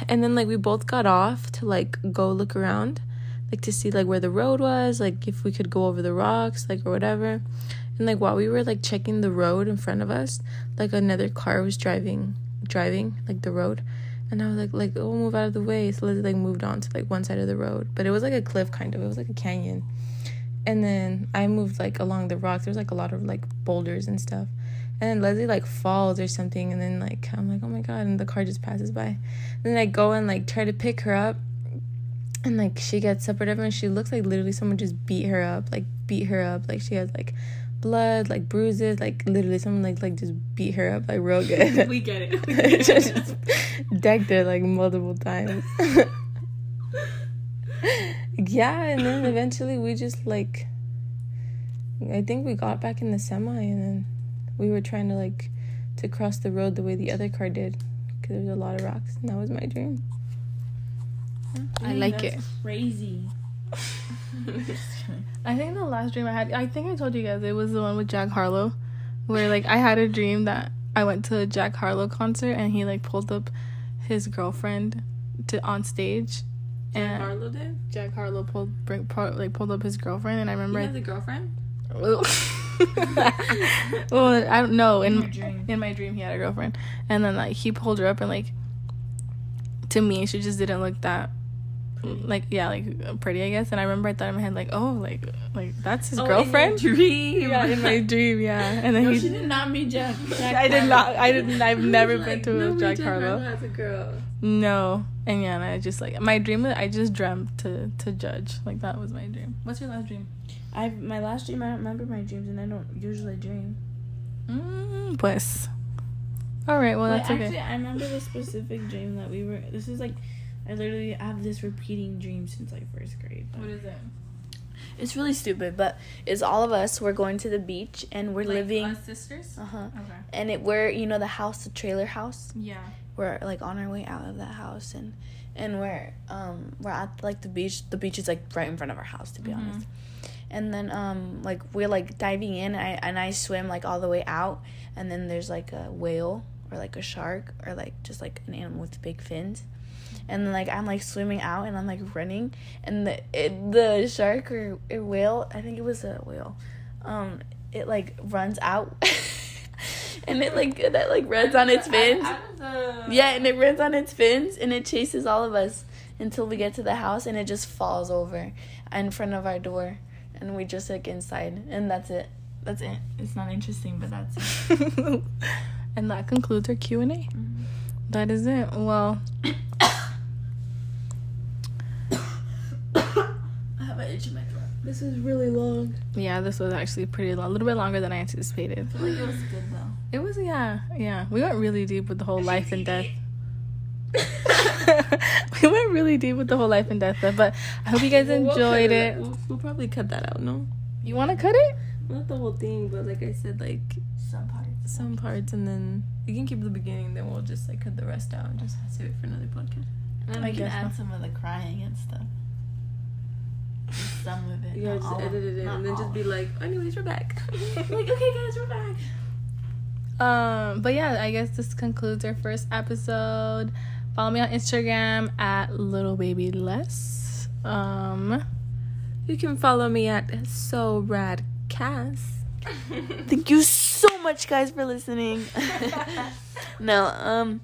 And then like we both got off to like go look around like to see like where the road was, like if we could go over the rocks, like or whatever. And like while we were like checking the road in front of us, like another car was driving driving like the road. And I was like like oh move out of the way. So Leslie like moved on to like one side of the road. But it was like a cliff kind of. It was like a canyon. And then I moved like along the rocks. There's like a lot of like boulders and stuff. And then Leslie like falls or something and then like I'm like, oh my god, and the car just passes by. And then I go and like try to pick her up and like she gets up or whatever and she looks like literally someone just beat her up like beat her up like she has like blood like bruises like literally someone like like just beat her up like real good We get it. just decked her like multiple times yeah and then eventually we just like i think we got back in the semi and then we were trying to like to cross the road the way the other car did because there was a lot of rocks and that was my dream I like it. Crazy. I think the last dream I had, I think I told you guys it was the one with Jack Harlow, where like I had a dream that I went to a Jack Harlow concert and he like pulled up his girlfriend to on stage, and Harlow did Jack Harlow pulled bring, pu- like pulled up his girlfriend, and I remember. He has a girlfriend well, I don't know. In Your dream. in my dream, he had a girlfriend, and then like he pulled her up, and like to me, she just didn't look that like yeah, like pretty, I guess. And I remember I thought in my head like, oh, like like that's his oh, girlfriend. dream yeah, in my dream, yeah. And then No, he, she did not meet Jack. Jack I did not. I didn't. I've never been to a Jack Harlow. has a girl No, and yeah, and I just like my dream. I just dreamt to to judge. Like that was my dream. What's your last dream? I my last dream. I don't remember my dreams, and I don't usually dream. Mm, pues. All right. Well, Wait, that's okay. actually, I remember the specific dream that we were. This is like, I literally have this repeating dream since like first grade. What is it? It's really stupid, but it's all of us. We're going to the beach and we're living. sisters. Uh huh. Okay. And it we're you know the house, the trailer house. Yeah. We're like on our way out of that house, and and we're um we're at like the beach. The beach is like right in front of our house, to be Mhm. honest. And then um like we're like diving in, and I and I swim like all the way out, and then there's like a whale or like a shark or like just like an animal with big fins. And then like I'm like swimming out and I'm like running and the it, the shark or, or whale I think it was a whale, um it like runs out, and it like that like runs on its fins. Yeah, and it runs on its fins and it chases all of us until we get to the house and it just falls over in front of our door and we just like inside and that's it. That's it. It's not interesting, but that's it. and that concludes our Q and A. That is it. Well, I have an itch in my throat. This is really long. yeah, this was actually pretty long, a little bit longer than I anticipated. I feel like it was good though. It was yeah, yeah. We went really deep with the whole life and death. we went really deep with the whole life and death stuff, but I hope you guys enjoyed it. We'll, we'll probably cut that out. No, You want to cut it? not the whole thing, but like I said, like Some parts. some parts, and then you can keep the beginning. Then we'll just like cut the rest out and just save it for another podcast. And then I we can add so. some of the crying and stuff. Some of it. You just edit it in, and then just be like, anyways, we're back. like, okay, guys, we're back. Um, but yeah, I guess this concludes our first episode. Follow me on Instagram at little baby less. Um, You can follow me at so rad Cass. Thank you so much, guys, for listening. no, um,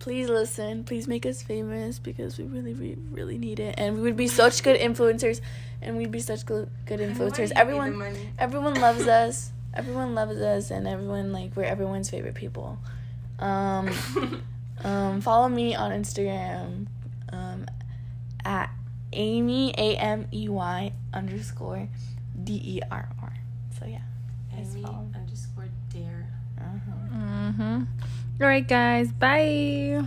please listen. Please make us famous because we really, really, really need it, and we would be such good influencers, and we'd be such good, good influencers. Everyone, everyone loves us. Everyone loves us, and everyone like we're everyone's favorite people. Um, um, follow me on Instagram, um, at Amy A M E Y underscore D E R R. So yeah. Guys, Amy underscore dare. Uh-huh. mm-hmm. All right, guys. Bye.